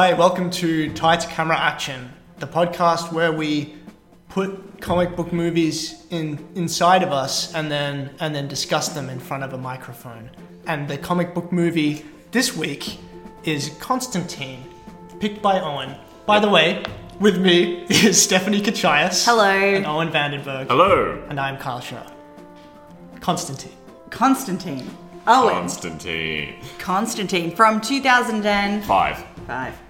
Hi, welcome to Tight to Camera Action, the podcast where we put comic book movies in inside of us and then and then discuss them in front of a microphone. And the comic book movie this week is Constantine, picked by Owen. By the way, with me is Stephanie Kachias. Hello. And Owen Vandenberg. Hello, And I'm Kyle Shaw. Constantine. Constantine. Owen. Constantine. Constantine from 2005. Five.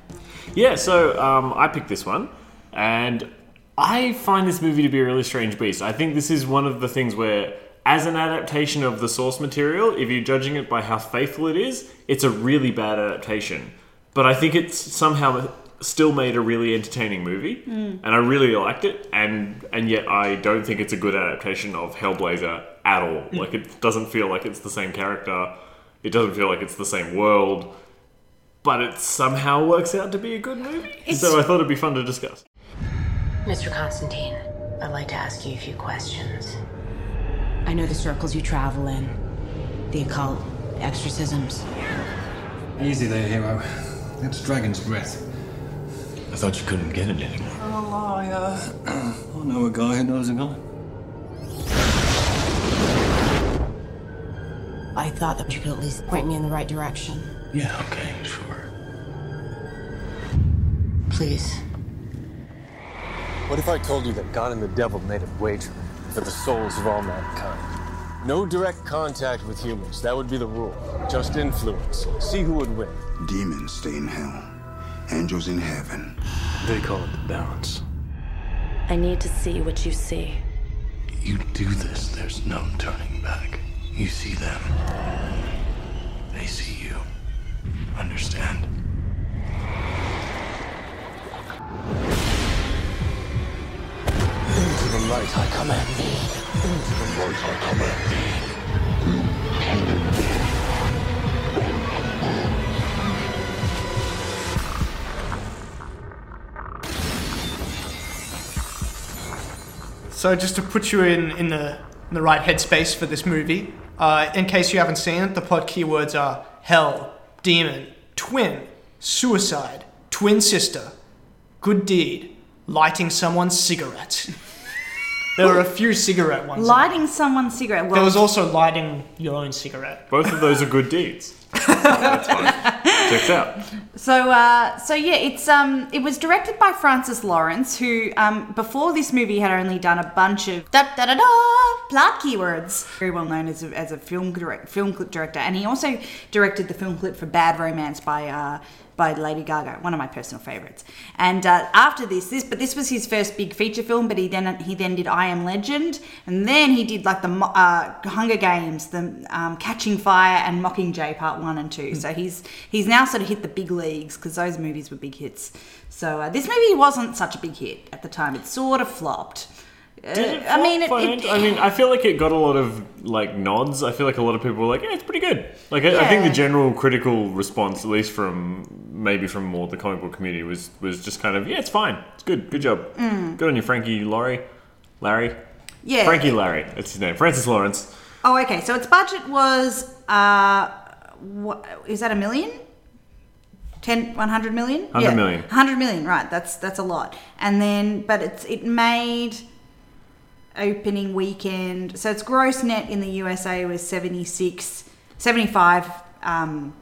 Yeah, so um, I picked this one, and I find this movie to be a really strange beast. I think this is one of the things where, as an adaptation of the source material, if you're judging it by how faithful it is, it's a really bad adaptation. But I think it's somehow still made a really entertaining movie, and I really liked it. And and yet I don't think it's a good adaptation of Hellblazer at all. Like it doesn't feel like it's the same character. It doesn't feel like it's the same world but it somehow works out to be a good movie. so I thought it'd be fun to discuss. Mr. Constantine, I'd like to ask you a few questions. I know the circles you travel in the occult, exorcisms. Easy there, hero. That's dragon's breath. I thought you couldn't get it anymore. I'm a liar. I know a guy who knows a guy. I thought that you could at least point me in the right direction. Yeah, okay, sure. Please. What if I told you that God and the devil made a wager for the souls of all mankind? No direct contact with humans, that would be the rule. Just influence. See who would win. Demons stay in hell, angels in heaven. They call it the balance. I need to see what you see. You do this, there's no turning back. You see them. They see you. Understand? Light I command thee. Into the light I command thee. So just to put you in, in the in the right headspace for this movie, uh, in case you haven't seen it, the plot keywords are hell, demon, twin, suicide, twin sister, good deed, lighting someone's cigarette. there were a few cigarette ones. Lighting someone's cigarette. Well, there was also lighting your own cigarette. Both of those are good deeds. That's fine. Checks out. so uh, so yeah, it's um it was directed by Francis Lawrence, who um before this movie had only done a bunch of da da da da plot keywords. Very well known as a, as a film direct, film clip director, and he also directed the film clip for Bad Romance by uh by Lady Gaga, one of my personal favorites. And uh, after this, this but this was his first big feature film. But he then he then did I Am Legend, and then he did like the uh, Hunger Games, the um, Catching Fire, and Mockingjay Part One and Two. So he's he's now sort of hit the big leagues because those movies were big hits. So uh, this movie wasn't such a big hit at the time. It sort of flopped. Uh, Did it I mean, it, it. I mean, I feel like it got a lot of like nods. I feel like a lot of people were like, "Yeah, it's pretty good." Like, I, I think Yeah. the general critical response, at least from maybe from more the comic book community, was was just kind of, "Yeah, it's fine. It's good. Good job. Good on you, Frankie Laurie, Larry, Mm. yeah. Frankie Larry. That's his name. Francis Lawrence. Oh, okay. So its budget was uh, what, is that a million? 10, 100 million? 100 yeah. million. 100 million, right. That's that's a lot. And then, but it's it made opening weekend. So its gross net in the USA was 76, 75 um,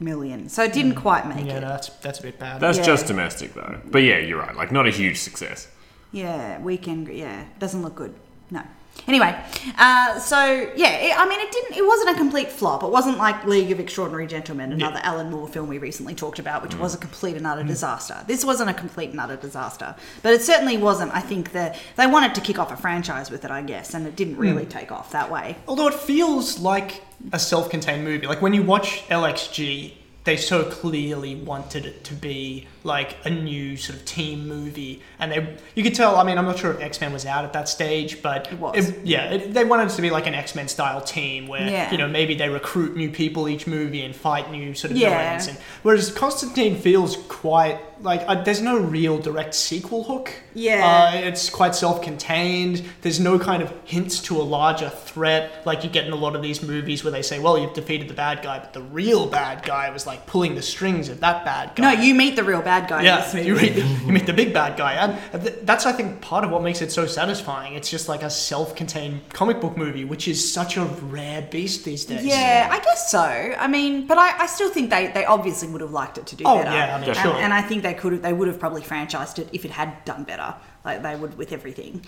million. So it didn't quite make Yeah, it. no, that's that's a bit bad. That's Yeah. just domestic though. But yeah, you're right. Like, not a huge success. Yeah, weekend. Yeah, doesn't look good. No. Anyway, uh, so yeah, it, I mean, it didn't. It wasn't a complete flop. It wasn't like League of Extraordinary Gentlemen, another Alan Moore film we recently talked about, which mm. was a complete and utter mm. disaster. This wasn't a complete and utter disaster, but it certainly wasn't. I think that they wanted to kick off a franchise with it, I guess, and it didn't really mm. take off that way. Although it feels like a self-contained movie. Like when you watch LXG, they so clearly wanted it to be like a new sort of team movie, and they you could tell. I mean, I'm not sure if X Men was out at that stage, but It was. yeah, it, they wanted it to be like an X Men style team where Yeah. you know maybe they recruit new people each movie and fight new sort of Yeah. villains. And whereas Constantine feels quite like uh, there's no real direct sequel hook. Yeah. Uh, it's quite self-contained. There's no kind of hints to a larger threat like you get in a lot of these movies where they say, "Well, you've defeated the bad guy," but the real bad guy was like like pulling the strings of that bad guy. No, you meet the real bad guy. Yeah, you meet, the, you meet the big bad guy, and that's I think part of what makes it so satisfying. It's just like a self-contained comic book movie, which is such a rare beast these days. Yeah, I guess so. I mean, but I, I still think they, they obviously would have liked it to do Oh, better. yeah, I mean, and, sure. and I think they could have, they would have probably franchised it if it had done better, like they would with everything.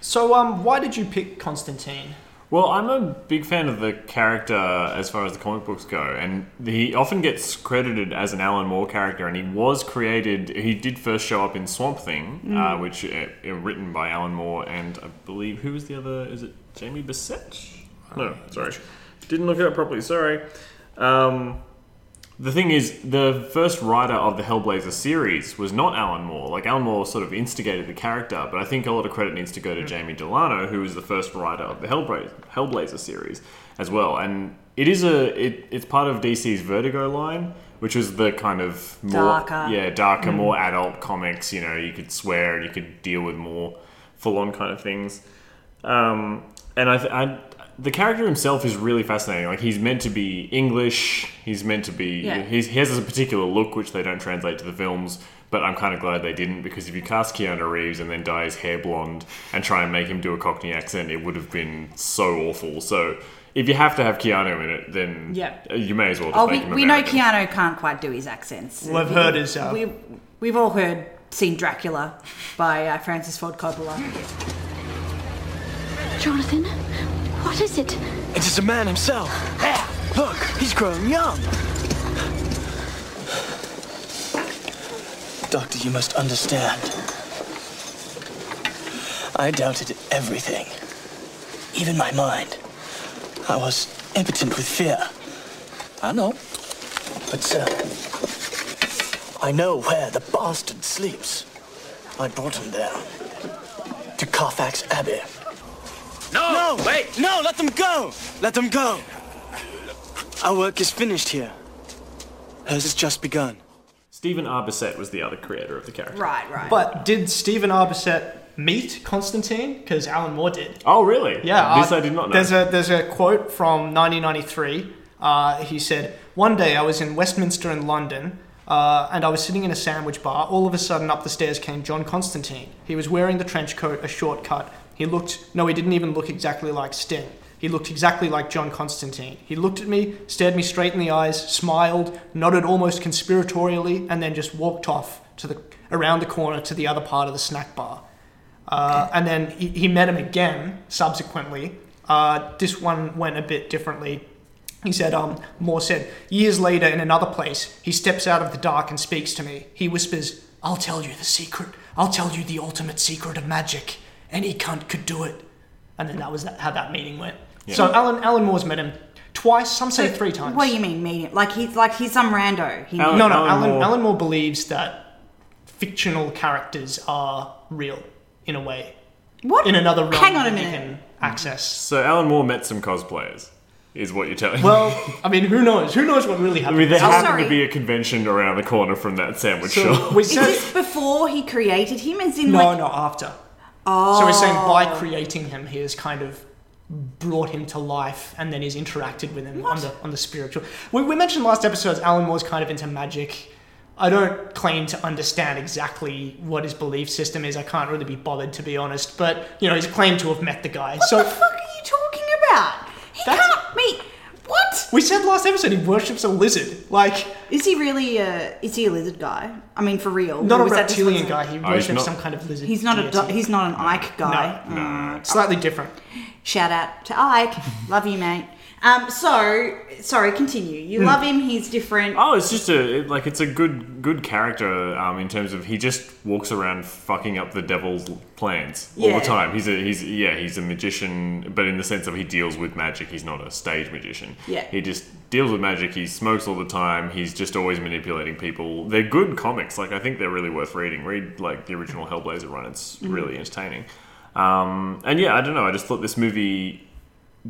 So, um, why did you pick Constantine? Well, I'm a big fan of the character as far as the comic books go, and he often gets credited as an Alan Moore character, and he was created. He did first show up in Swamp Thing, uh, which uh, uh, written by Alan Moore, and I believe who was the other? Is it Jamie Bissette? No, sorry, didn't look it up properly. Sorry. Um, the thing is, the first writer of the Hellblazer series was not Alan Moore. Like Alan Moore sort of instigated the character, but I think a lot of credit needs to go to Jamie Delano, who was the first writer of the Hellblazer, Hellblazer series as well. And it is a it, it's part of DC's Vertigo line, which was the kind of more Darker. yeah darker, more adult comics. You know, you could swear and you could deal with more full on kind of things. Um, and I, th- I, the character himself is really fascinating. Like he's meant to be English. He's meant to be. Yeah. He's, he has a particular look which they don't translate to the films. But I'm kind of glad they didn't because if you cast Keanu Reeves and then dye his hair blonde and try and make him do a Cockney accent, it would have been so awful. So if you have to have Keanu in it, then Yeah. you may as well just Oh, make we, him we know Keanu can't quite do his accents. Well, I've heard his, uh, we, we've all heard, seen Dracula by uh, Francis Ford Coppola. Jonathan, what is it? It is the man himself. Look, he's grown young. Doctor, you must understand. I doubted everything, even my mind. I was impotent with fear. I know. But, sir, I know where the bastard sleeps. I brought him there. To Carfax Abbey. No! No! Wait! No! Let them go! Let them go! Our work is finished here. Hers has just begun. Stephen R. Bissette was the other creator of the character. Right, right. But did Stephen R. Bissette meet Constantine? Because Alan Moore did. Oh, really? Yeah, This uh, I did not know. There's a there's a quote from 1993. Uh, he said, "One day I was in Westminster in London." Uh, and I was sitting in a sandwich bar. All of a sudden, up the stairs came John Constantine. He was wearing the trench coat, a short cut. He looked, no, he didn't even look exactly like Sting. He looked exactly like John Constantine. He looked at me, stared me straight in the eyes, smiled, nodded almost conspiratorially, and then just walked off to the around the corner to the other part of the snack bar. Uh, and then he, he met him again subsequently. Uh, this one went a bit differently. He said, um, Moore said, years later in another place, he steps out of the dark and speaks to me. He whispers, I'll tell you the secret. I'll tell you the ultimate secret of magic. Any cunt could do it. And then that was that, how that meeting went. So Alan, Alan Moore's met him twice, some say three times. What do you mean meeting? Like he's like he's some rando. He Alan- no, no, Alan Alan, Moore- Alan Moore believes that fictional characters are real in a way. what? In another realm Hang on a that you minute. can access. So Alan Moore met some cosplayers, is what you're telling me. Well, I mean, who knows? Who knows what really happened? I happened? mean, there Oh, happened sorry. to be a convention around the corner from that sandwich so shop. we Is said this before he created him? As in no, like no, after. Oh, So we're saying by oh. creating him, he has kind of brought him to life, and then he's interacted with him on the on the spiritual. We, we mentioned last episodes. Alan Moore's kind of into magic. I don't claim to understand exactly what his belief system is. I can't really be bothered, to be honest. But you know, he's claimed to have met the guy. what so the fuck are you talking about? He That's- can't meet. What we said last episode he worships a lizard. Like is he really? A, is he a lizard guy? I mean, for real? not Or a was that just reptilian what's- guy. He oh, he's worships not- some kind of lizard. He's not a. deity. do- He's not an Icke guy. No, mm. slightly different. Shout out to Icke. Love you, mate. Um, so sorry, continue. You Hmm. love him. He's different. Oh, it's just a it- like it's a good good character um, in terms of he just walks around fucking up the devil's plans all Yeah. the time. He's a he's yeah he's a magician, but in the sense of he deals with magic. He's not a stage magician. Yeah. he just deals with magic. He smokes all the time. He's just always manipulating people. They're good comics. Like I think they're really worth reading. Read like the original Hellblazer run. It's Mm-hmm. really entertaining. Um, and yeah, I don't know. I just thought this movie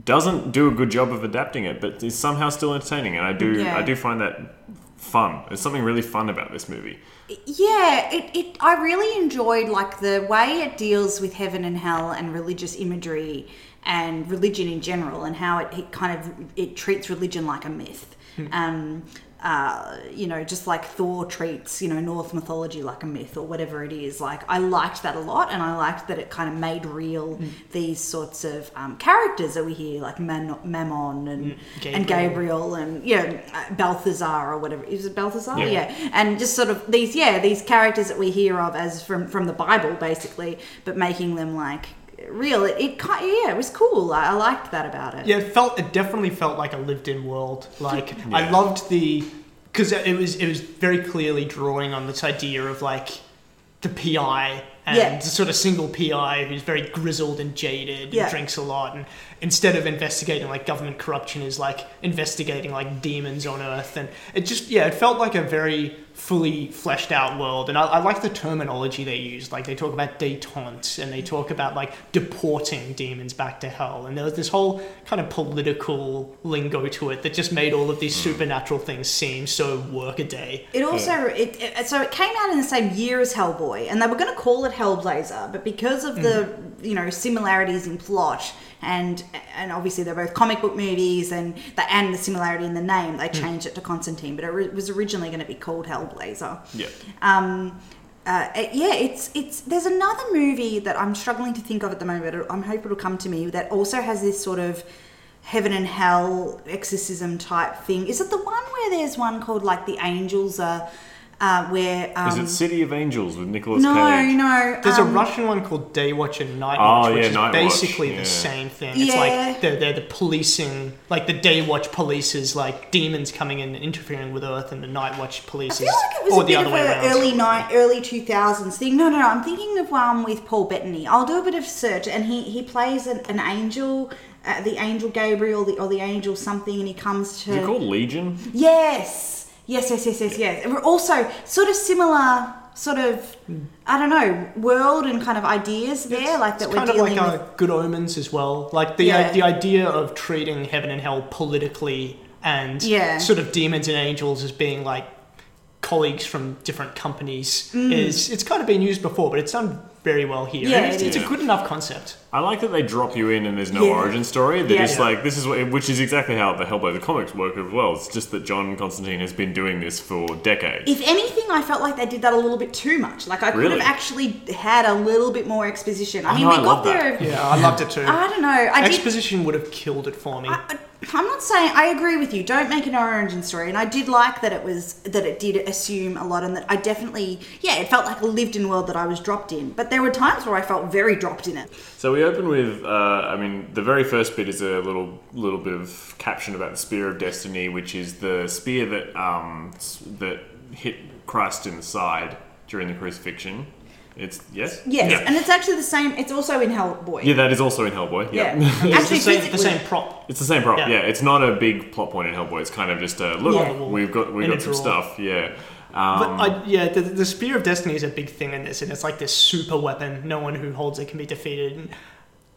doesn't do a good job of adapting it, but is somehow still entertaining. And I do Yeah. I do find that fun. There's something really fun about this movie. Yeah, it, it. I really enjoyed like the way it deals with heaven and hell and religious imagery and religion in general and how it, it kind of it treats religion like a myth. Um, uh, you know, just like Thor treats, you know, Norse mythology like a myth or whatever it is. Like, I liked that a lot, and I liked that it kind of made real Mm. these sorts of um, characters that we hear, like Man- Mammon and and Gabriel and you know uh, Balthazar or whatever. Is it Balthazar? Yeah. yeah, and just sort of these, yeah, these characters that we hear of as from from the Bible, basically, but making them like real. It, it kind, yeah, it was cool. I, I liked that about it. Yeah, it felt it definitely felt like a lived-in world. Like I loved the because it was it was very clearly drawing on this idea of like the PI and Yeah. the sort of single PI who's very grizzled and jaded and Yeah. drinks a lot and instead of investigating like government corruption is like investigating like demons on earth and it just yeah it felt like a very fully fleshed out world. And I, I like the terminology they use. like they talk about detente and they talk about like deporting demons back to hell. And there was this whole kind of political lingo to it that just made all of these mm. supernatural things seem so workaday It also it, it so it came out in the same year as Hellboy, and they were going to call it Hellblazer, but because of the mm. you know similarities in plot and and obviously they're both comic book movies and the and the similarity in the name, they changed it to Constantine, but it re- was originally going to be called Hellblazer. Yeah. Um, uh, yeah, it's it's. There's another movie that I'm struggling to think of at the moment. I'm hoping it'll come to me. That also has this sort of heaven and hell exorcism type thing. Is it the one where there's one called like the angels are, uh, where um, Is it City of Angels with Nicolas no, Cage? no. There's um, a Russian one called Daywatch and Nightwatch, Oh, which yeah, is Nightwatch, basically yeah. the same thing. It's like they're, they're the policing, like the Daywatch police is like demons coming in and interfering with Earth, and the Nightwatch police I is like it was or a the bit other of way around. early night, early two thousands thing. No, no, no. I'm thinking of one with Paul Bettany. I'll do a bit of search, and he he plays an, an angel, uh, the angel Gabriel, the, or the angel something, and he comes to. Is it called Legion? Yes, yes, yes, yes, yes, yes. We're also sort of similar, sort of, I don't know, world and kind of ideas there, like that It's we're kind of dealing like with. uh, good omens as well. Like the Yeah. the idea of treating heaven and hell politically and Yeah. sort of demons and angels as being like colleagues from different companies Mm. is it's kind of been used before, but it's done very well here. Yeah, And it's, it it's a good enough concept. I like that they drop you in and there's no Yeah. origin story. They're Yeah. just Yeah. like this is what, which is exactly how the Hellboy the comics work as well. It's just that John Constantine has been doing this for decades. If anything, I felt like they did that a little bit too much. Like I could Really? have actually had a little bit more exposition. I Oh, mean, no, we I got there. that. Yeah, I loved it too. I don't know. I did. Exposition would have killed it for me. I'm not saying I agree with you. Don't make an origin story, and I did like that it was that it did assume a lot, and that I definitely, yeah, it felt like a lived-in world that I was dropped in. But there were times where I felt very dropped in it. So we open with, uh, I mean, the very first bit is a little little bit of caption about the spear of destiny, which is the spear that um, that hit Christ in the side during the crucifixion. It's yes, Yes, yeah. and it's actually the same. It's also in Hellboy. Yeah, that is also in Hellboy. Yeah, Yeah. Actually, it's the same, the same prop. It's the same prop. Yeah. Yeah. it's not a big plot point in Hellboy. It's kind of just a look. Yeah. We've got we've In got some drawer. stuff. Yeah. Um, But I, yeah, the, the spear of destiny is a big thing in this, and it's like this super weapon. No one who holds it can be defeated.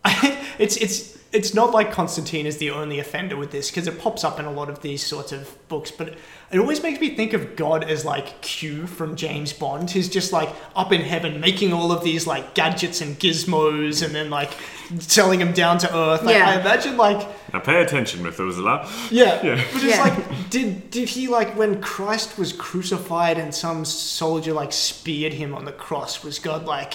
And it's it's it's not like Constantine is the only offender with this because it pops up in a lot of these sorts of books. But it always makes me think of God as like Q from James Bond. He's just like up in heaven making all of these like gadgets and gizmos, and then like selling them down to earth. Like, Yeah. I imagine like now pay attention, Methuselah. yeah. Yeah. But it's Yeah. like, did did he like when Christ was crucified and some soldier like speared him on the cross? Was God like,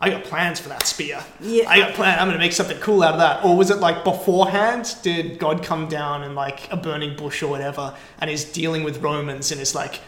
I got plans for that spear. Yeah. I got plan. I'm gonna make something cool out of that. Or was it like beforehand? Did God come down in like a burning bush or whatever, and is dealing with Romans and is like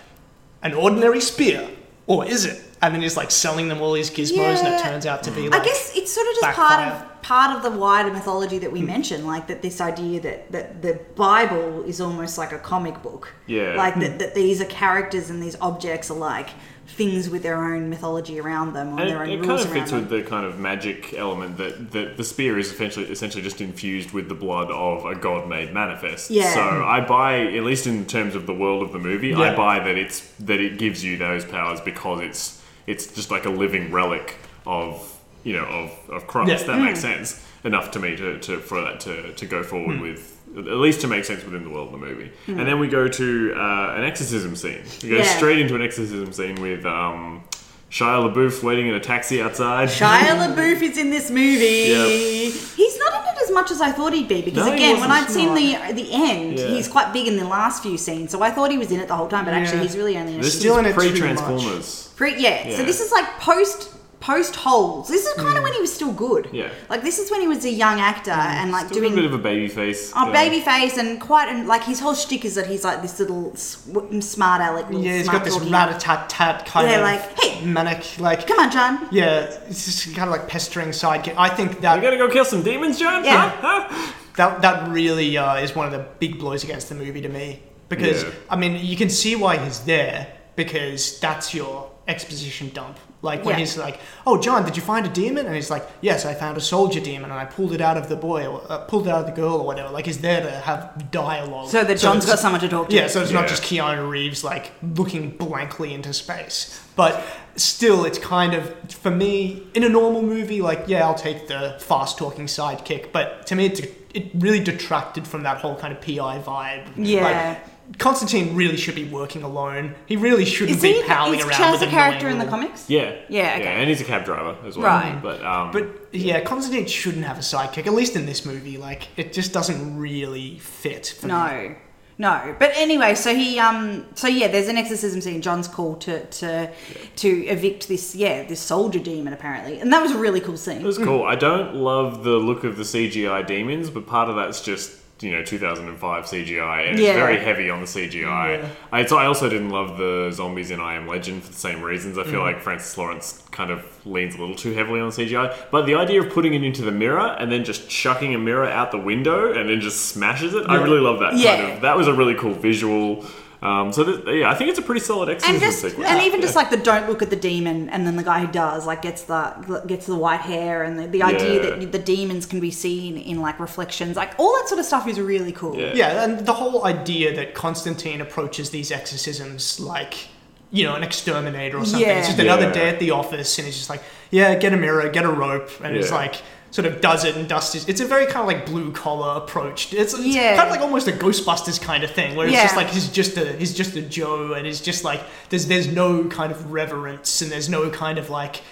an ordinary spear, or is it? And then he's like selling them all these gizmos, and it turns out to be like. I guess it's sort of just backfire. part of part of the wider mythology that we hmm. mentioned, like that this idea that, that the Bible is almost like a comic book. Yeah. Like that, hmm. that these are characters and these objects are like things with their own mythology around them or And their it, own it kind rules of around fits them. with the kind of magic element that, that the spear is essentially essentially just infused with the blood of a god-made manifest. Yeah. So I buy, at least in terms of the world of the movie, I buy that it's that it gives you those powers because it's it's just like a living relic of you know of, of Christ. Yeah. That makes Mm. sense enough to me to, to for that to, to go forward Hmm. with. At least to make sense within the world of the movie, and then we go to uh, an exorcism scene. We go Yeah. straight into an exorcism scene with um, Shia LaBeouf waiting in a taxi outside. Shia LaBeouf is in this movie. Yep. He's not in it as as much as I thought he'd be because No, again, when. I'd seen the the end, Yeah. he's quite big in the last few scenes. So I thought he was in it the whole time, but actually he's really only in They're a still in it pre-Transformers. Pre- yeah. So this is like post post holes. This is kind of when he was still good. Yeah. Like this is when he was a young actor and like Still got a bit of a baby face. Oh, going. baby face and quite and like his whole shtick is that he's like this little sw- smart aleck. Little Yeah, he's smart got this talking- rat-a-tat-tat kind Yeah, of like, hey. manic, like Come on, John. yeah, it's just kind of like pestering sidekick. I think that You gotta go kill some demons, John. Yeah. Huh? Huh? that that really uh, is one of the big blows against the movie to me because Yeah. I mean you can see why he's there because that's your exposition dump. Like when Yeah. he's like, "Oh, John, did you find a demon?" and he's like, "Yes, I found a soldier demon, and I pulled it out of the boy, or uh, pulled it out of the girl, or whatever." Like he's there to have dialogue, So that John's it's- got someone to talk to. Yeah, so it's not just Keanu Reeves like looking blankly into space, but still, it's kind of for me in a normal movie. Like, yeah, I'll take the fast talking sidekick, but to me, it's, it really detracted from that whole kind of PI vibe. Yeah. Like, Constantine really should be working alone. He really shouldn't Is be he palling is around Chaz with a a character in the comics? Yeah. Yeah, okay. and he's a cab driver as well. Right. But um, But yeah, Constantine shouldn't have a sidekick. At least in this movie, like it just doesn't really fit. For me. No. No, but anyway, so he, um, so yeah, there's an exorcism scene. John's called to to to evict this, yeah, this soldier demon apparently, and that was a really cool scene. It was cool. I don't love the look of the CGI demons, but part of that's just you know 2005 CGI, and Yeah. it's very heavy on the CGI. I, so I also didn't love the zombies in I Am Legend for the same reasons. I feel mm. like Francis Lawrence kind of leans a little too heavily on CGI. But the idea of putting it into the mirror and then just chucking a mirror out the window and then just smashes it, I really love that Yeah. kind of. That was a really cool visual. Um, so that, yeah, I think it's a pretty solid exorcism and just sequence. and even just like the don't look at the demon and then the guy who does like gets the gets the white hair and the, the idea Yeah. that the demons can be seen in like reflections like all that sort of stuff is really cool Yeah. Yeah, and the whole idea that Constantine approaches these exorcisms like, you know, an exterminator or something. Yeah. It's just another Yeah. day at the office, and he's just like, yeah, get a mirror, get a rope, and he's Yeah. like, sort of does it and dusts his. It's a very kind of like blue collar approach. It's, it's Yeah. kind of like almost a Ghostbusters kind of thing, where it's just like he's just a he's just a Joe, and he's just like there's there's no kind of reverence, and there's no kind of like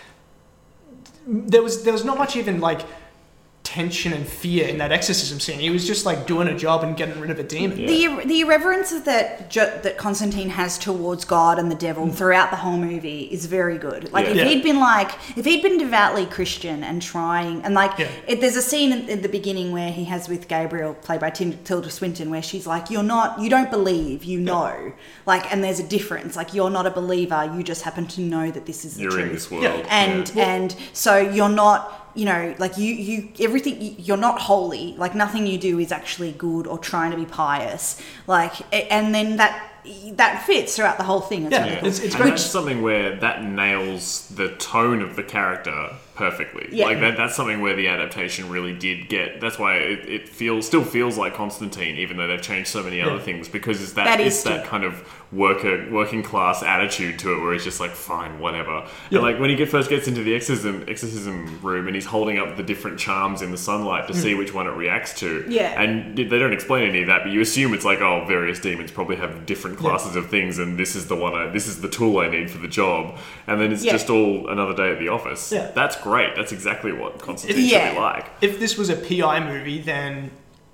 there was there was not much even like tension and fear in that exorcism scene. He was just like doing a job and getting rid of a demon. The, the irreverence that Jo- that Constantine has towards God and the devil mm. throughout the whole movie is very good. Like Yeah. if Yeah. he'd been like if he'd been devoutly Christian and trying and like Yeah. it, there's a scene in, in the beginning where he has with Gabriel played by Tim, Tilda Swinton where she's like you're not you don't believe you know like and there's a difference like you're not a believer you just happen to know that this is the You're truth in this world. Yeah. and yeah. and so you're not you know like you you everything you- you're not holy like nothing you do is actually good or trying to be pious like and then that that fits throughout the whole thing it's Yeah, really cool. It's- it's and great. that's something where that nails the tone of the character perfectly. Yeah. Like that, that's something where the adaptation really did get. That's why it, it feels still feels like Constantine, even though they've changed so many other Yeah. things. Because it's that, That is it's that kind of worker working class attitude to it, where it's just like fine, whatever. And like when he get, first gets into the exorcism exorcism room and he's holding up the different charms in the sunlight to hmm. see which one it reacts to. Yeah. And they don't explain any of that, but you assume it's like, oh, various demons probably have different classes of things, and this is the one, I, this is the tool I need for the job, and then it's Yeah. just all another day at the office. Yeah. That's great. That's exactly what Constantine should Yeah. be like. If this was a PI movie, then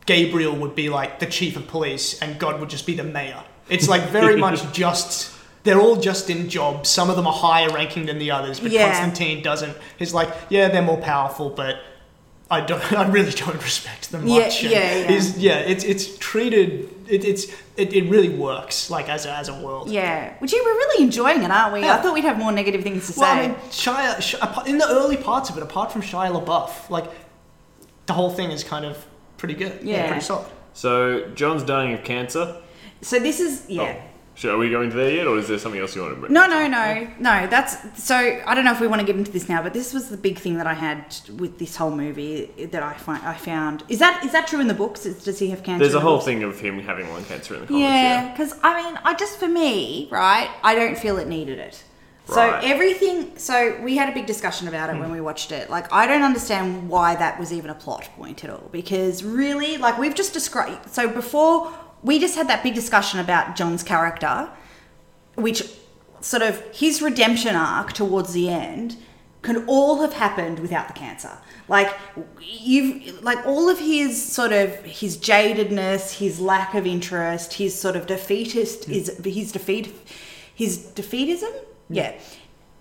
Gabriel would be like the chief of police, and God would just be the mayor. It's like very much just. They're all just in jobs. Some of them are higher ranking than the others, but Yeah. Constantine doesn't. He's like, yeah, they're more powerful, but I don't. I really don't respect them Yeah, much. And yeah, yeah. he's- yeah. It's it's treated. It, it's it, it really works like as a, as a world. yeah which we're really enjoying it aren't we Yeah. i thought we'd have more negative things to say Well, I mean, Shia, Shia, in the early parts of it, apart from Shia LaBeouf, like the whole thing is kind of pretty good. Yeah. pretty solid. So John's dying of cancer. so this is yeah oh. So are we going to there yet, or is there something else you want to bring? No, no, no, no. That's so. I don't know if we want to get into this now, but this was the big thing that I had with this whole movie that I find I found. Is that is that true in the books? Is, does he have cancer? There's a the whole books? thing of him having lung cancer in the comics. Yeah, Yeah. because I mean, I just for me, right? I don't feel it needed it. So Right. everything. So we had a big discussion about it when we watched it. Like, I don't understand why that was even a plot point at all. Because really, like we've just described. So before we just had that big discussion about John's character, which sort of his redemption arc towards the end could all have happened without the cancer. Like you've like all of his sort of his jadedness, his lack of interest, his sort of defeatist is his defeat his defeatism. Yeah. Uh,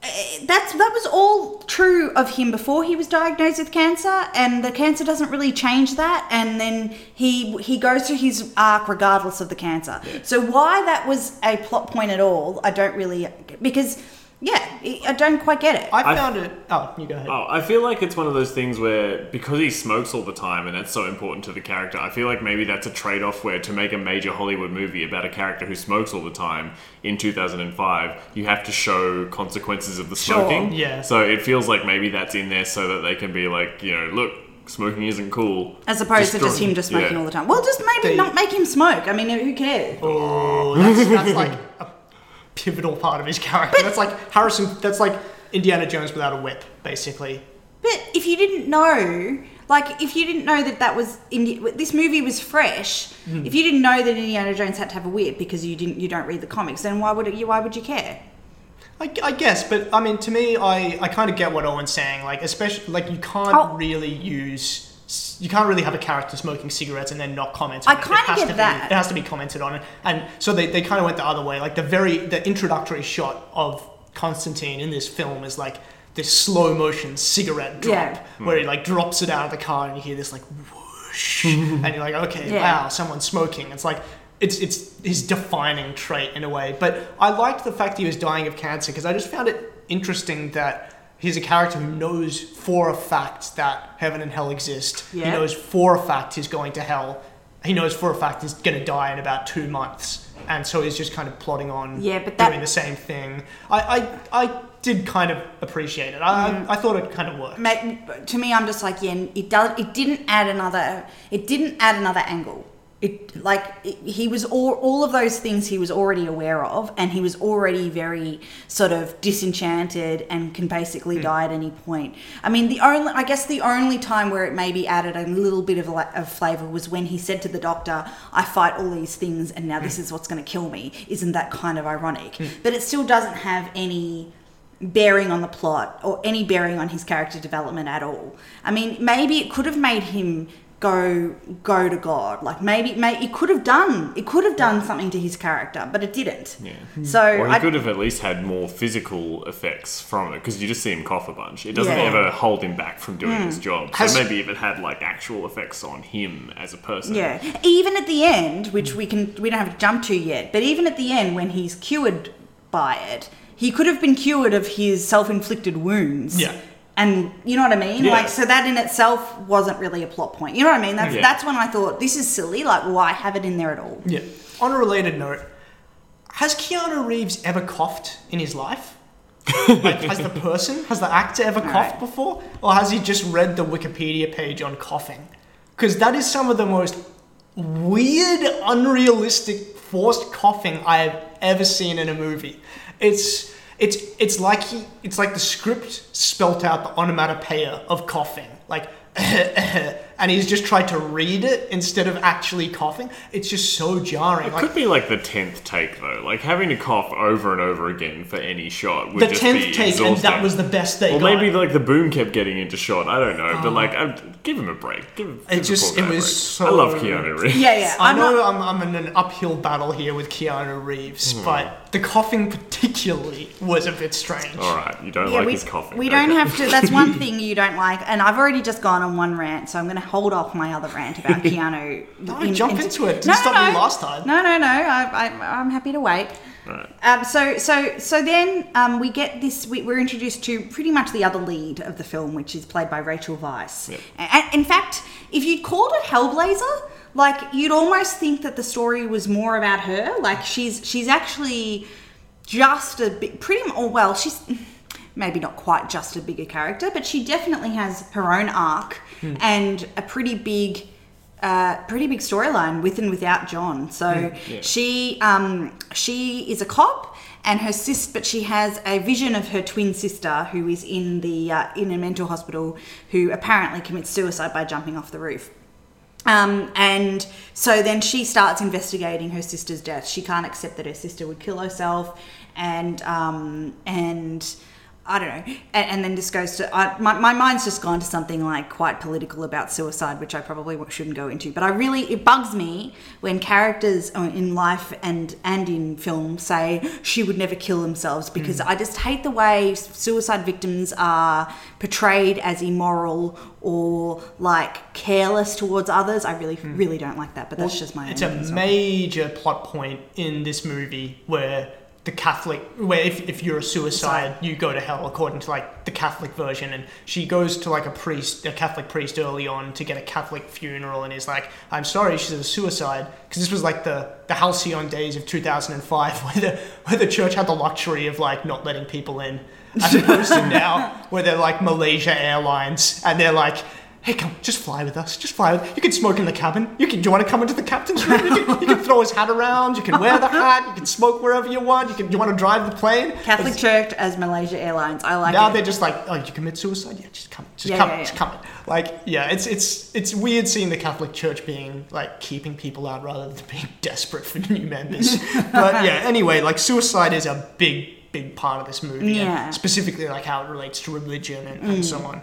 Uh, that's that was all true of him before he was diagnosed with cancer, and the cancer doesn't really change that. And then he he goes through his arc regardless of the cancer. So why that was a plot point at all, I don't really because yeah, I don't quite get it. I found it. Oh, you go ahead. Oh, I feel like it's one of those things where because he smokes all the time and that's so important to the character, I feel like maybe that's a trade off where to make a major Hollywood movie about a character who smokes all the time in 2005, you have to show consequences of the Sure. smoking. Yeah. So it feels like maybe that's in there so that they can be like, you know, look, smoking isn't cool. As opposed to just him just smoking Yeah. all the time. Well, just maybe They- not make him smoke. I mean, who cares? Oh, that's, that's like a pivotal part of his character. that's like Harrison. That's like Indiana Jones without a whip, basically. But if you didn't know, like, if you didn't know that that was Indi- this movie was fresh, Hmm. if you didn't know that Indiana Jones had to have a whip because you didn't, you don't read the comics, then why would it, you? Why would you care? I, I guess, but I mean, to me, I, I kind of get what Owen's saying. Like, especially like you can't Oh. really use. You can't really have a character smoking cigarettes and then not comment I on it. It kinda has get to be- that. it has to be commented on, and so they, they kind of went the other way. Like the very the introductory shot of Constantine in this film is like this slow motion cigarette drop Yeah. where he like drops it out of the car and you hear this like whoosh, and you're like, okay, Yeah. wow, someone's smoking. It's like it's it's his defining trait in a way. But I liked the fact he was dying of cancer because I just found it interesting that he's a character who knows for a fact that heaven and hell exist. Yeah. He knows for a fact he's going to hell. He knows for a fact he's going to die in about two months. And so he's just kind of plodding on, Yeah, but that- doing the same thing. I, I, I did kind of appreciate it. I, Mm. I, I thought it kind of worked. Ma- to me, I'm just like, yeah, it does. It didn't add another. It didn't add another angle. It like it, he was all all of those things he was already aware of, and he was already very sort of disenchanted and can basically hmm. die at any point. I mean, the only I guess the only time where it maybe added a little bit of, of flavor was when he said to the doctor, "I fight all these things, and now this hmm. is what's going to kill me." Isn't that kind of ironic? Hmm. But it still doesn't have any bearing on the plot or any bearing on his character development at all. I mean, maybe it could have made him go go to God. Like maybe, may it could have done it could have done something to his character, but it didn't. Yeah. So or he I, could have at least had more physical effects from it because you just see him cough a bunch. It doesn't Yeah. ever hold him back from doing Hmm. his job. So Has- maybe if it had like actual effects on him as a person. Yeah. Even at the end, which we can we don't have to jump to yet, but even at the end when he's cured by it, he could have been cured of his self-inflicted wounds. Yeah. And you know what I mean? Yeah. Like so that in itself wasn't really a plot point. You know what I mean? That's Yeah. that's when I thought this is silly. Like why have it in there at all? Yeah. On a related note, has Keanu Reeves ever coughed in his life? like, has the person, has the actor ever coughed before? Or has he just read the Wikipedia page on coughing? Because that is some of the most weird, unrealistic, forced coughing I have ever seen in a movie. It's it's it's like he it's like the script spelt out the onomatopoeia of coughing. Like and he's just tried to read it instead of actually coughing. It's just so jarring. It Like, could be like the tenth take though, like having to cough over and over again for any shot would the just tenth be take, and that was the best they Or got. maybe like the boom kept getting into shot. I don't know, but like, I'd, give him a break. Give, give It the just- it was break. so- I love Keanu Reeves. Yeah, yeah. I I'm know not- I'm, I'm in an uphill battle here with Keanu Reeves, Hmm. but the coughing particularly was a bit strange. All right, you don't Yeah, like we, his coughing. we don't okay. have to. That's one thing you don't like, and I've already just gone on one rant, so I'm going to hold off my other rant about Keanu. No, jump into it. Didn't stop me last time. No, no, no. I, I, I'm happy to wait. Right. Um, so, so, so then um, we get this. We, we're introduced to pretty much the other lead of the film, which is played by Rachel Weisz. Yep. In fact, if you'd called it Hellblazer, like you'd almost think that the story was more about her. Like she's she's actually just a bit pretty. Or well, she's maybe not quite just a bigger character, but she definitely has her own arc Hmm. and a pretty big. Uh, pretty big storyline with and without John. So Yeah. she um, she is a cop, and her sis, but she has a vision of her twin sister who is in the uh, in a mental hospital, who apparently commits suicide by jumping off the roof. Um, and so then she starts investigating her sister's death. She can't accept that her sister would kill herself, and um, and I don't know, and, and then just goes to I, my, my mind's just gone to something like quite political about suicide, which I probably shouldn't go into. But I really it bugs me when characters uh, in life and and in film say she would never kill themselves because I just hate the way suicide victims are portrayed as immoral or like careless towards others. I really really don't like that. But that's just my. It's a well. major plot point in this movie where the Catholic, where if, if you're a suicide, you go to hell according to like the Catholic version. And she goes to like a priest, a Catholic priest early on to get a Catholic funeral and is like, I'm sorry, she's a suicide. Because this was like the, the halcyon days of 2005 where the, where the church had the luxury of like not letting people in. As opposed to now where they're like Malaysia Airlines and they're like, Hey, come, just fly with us. Just fly with. You can smoke in the cabin. You can. Do you want to come into the captain's room? You can, you can throw his hat around. You can wear the hat. You can smoke wherever you want. You can. You want to drive the plane? Catholic Church as Malaysia Airlines. I like now it. they're just like, oh, you commit suicide? Yeah, just come, just Yeah, come, yeah, just come. Like, yeah, it's it's it's weird seeing the Catholic Church being like keeping people out rather than being desperate for new members. but yeah, anyway, like suicide is a big big part of this movie, Yeah. specifically like how it relates to religion and, and so Mm. on.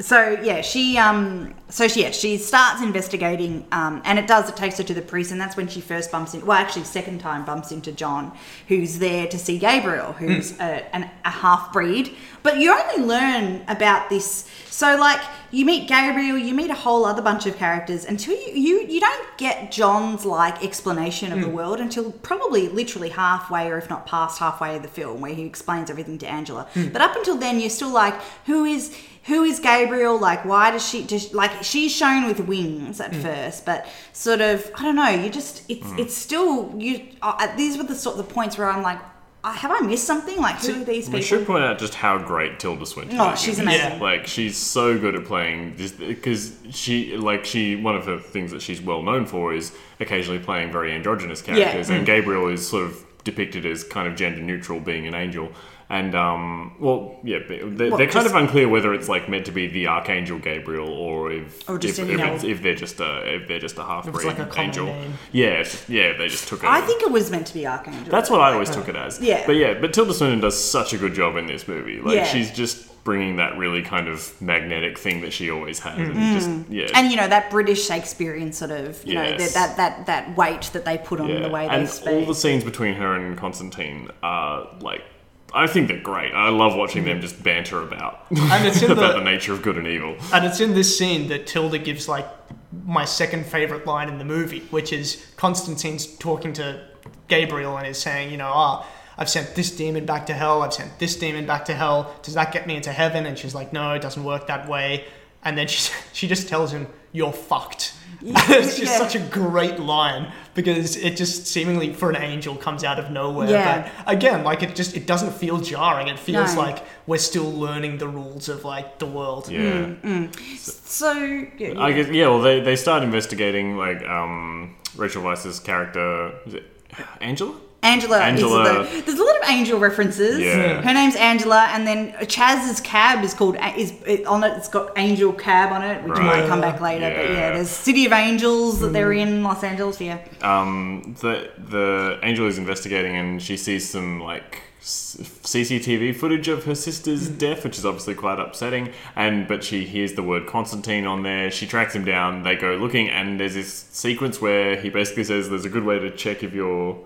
So yeah, she um, so she yeah, she starts investigating, um, and it does. It takes her to the priest, and that's when she first bumps in. Well, actually, second time bumps into John, who's there to see Gabriel, who's a, an, a half breed. But you only learn about this. So like, you meet Gabriel, you meet a whole other bunch of characters until you you, you don't get John's like explanation of the world until probably literally halfway, or if not past halfway of the film, where he explains everything to Angela. Hmm. But up until then, you're still like, who is who is Gabriel? Like, why does she just like she's shown with wings at Mm. first, but sort of I don't know. You just it's Mm. it's still you. Uh, these were the sort of the points where I'm like, uh, have I missed something? Like, who are these people? We people? should point out just how great Tilda Swinton Oh, is. she's in this. amazing. Like she's so good at playing this because she like she one of the things that she's well known for is occasionally playing very androgynous characters, Yeah. and Mm. Gabriel is sort of depicted as kind of gender neutral, being an angel. And um, well, yeah, they're, What, they're kind of unclear whether it's like meant to be the archangel Gabriel or if Or just if, if, if they're just a if they're just a half breed like angel. name. Yeah, just- yeah, they just took it. I think it was meant to be Archangel. That's what I always took it as. Yeah. But yeah, but Tilda Swinton does such a good job in this movie. Like Yeah. she's just bringing that really kind of magnetic thing that she always has, and Mm. just yeah. And you know that British Shakespearean sort of you know Yes. that, that that that weight that they put on yeah. the way they and speak. all the scenes between her and Constantine are like. I think they're great. I love watching them just banter about And it's in about the- the nature of good and evil. And it's in this scene that Tilda gives like my second favorite line in the movie, which is Constantine's talking to Gabriel and is saying, you know, ah, I've sent this demon back to hell, I've sent this demon back to hell. Does that get me into heaven? And she's like, no, it doesn't work that way. And then she she just tells him, you're fucked. it's just Yeah. such a great line because it just seemingly for an angel comes out of nowhere. Yeah. But again, like it just it doesn't feel jarring. It feels No. like we're still learning the rules of like the world. Yeah. so yeah, I guess yeah. Well, they they start investigating like um, Rachel Weisz's character. Is it Angela? Angela, Angela- is the, there's a lot of Angel references. Yeah. Her name's Angela, and then Chaz's cab is called is it, on it. It's got Angel Cab on it, which Right. might come back later. But yeah, Yeah. there's City of Angels that they're in Los Angeles. Yeah, um, the the angel is investigating and she sees some like CCTV footage of her sister's death, which is obviously quite upsetting. And but she hears the word Constantine on there. She tracks him down. They go looking, and there's this sequence where he basically says, "There's a good way to check if your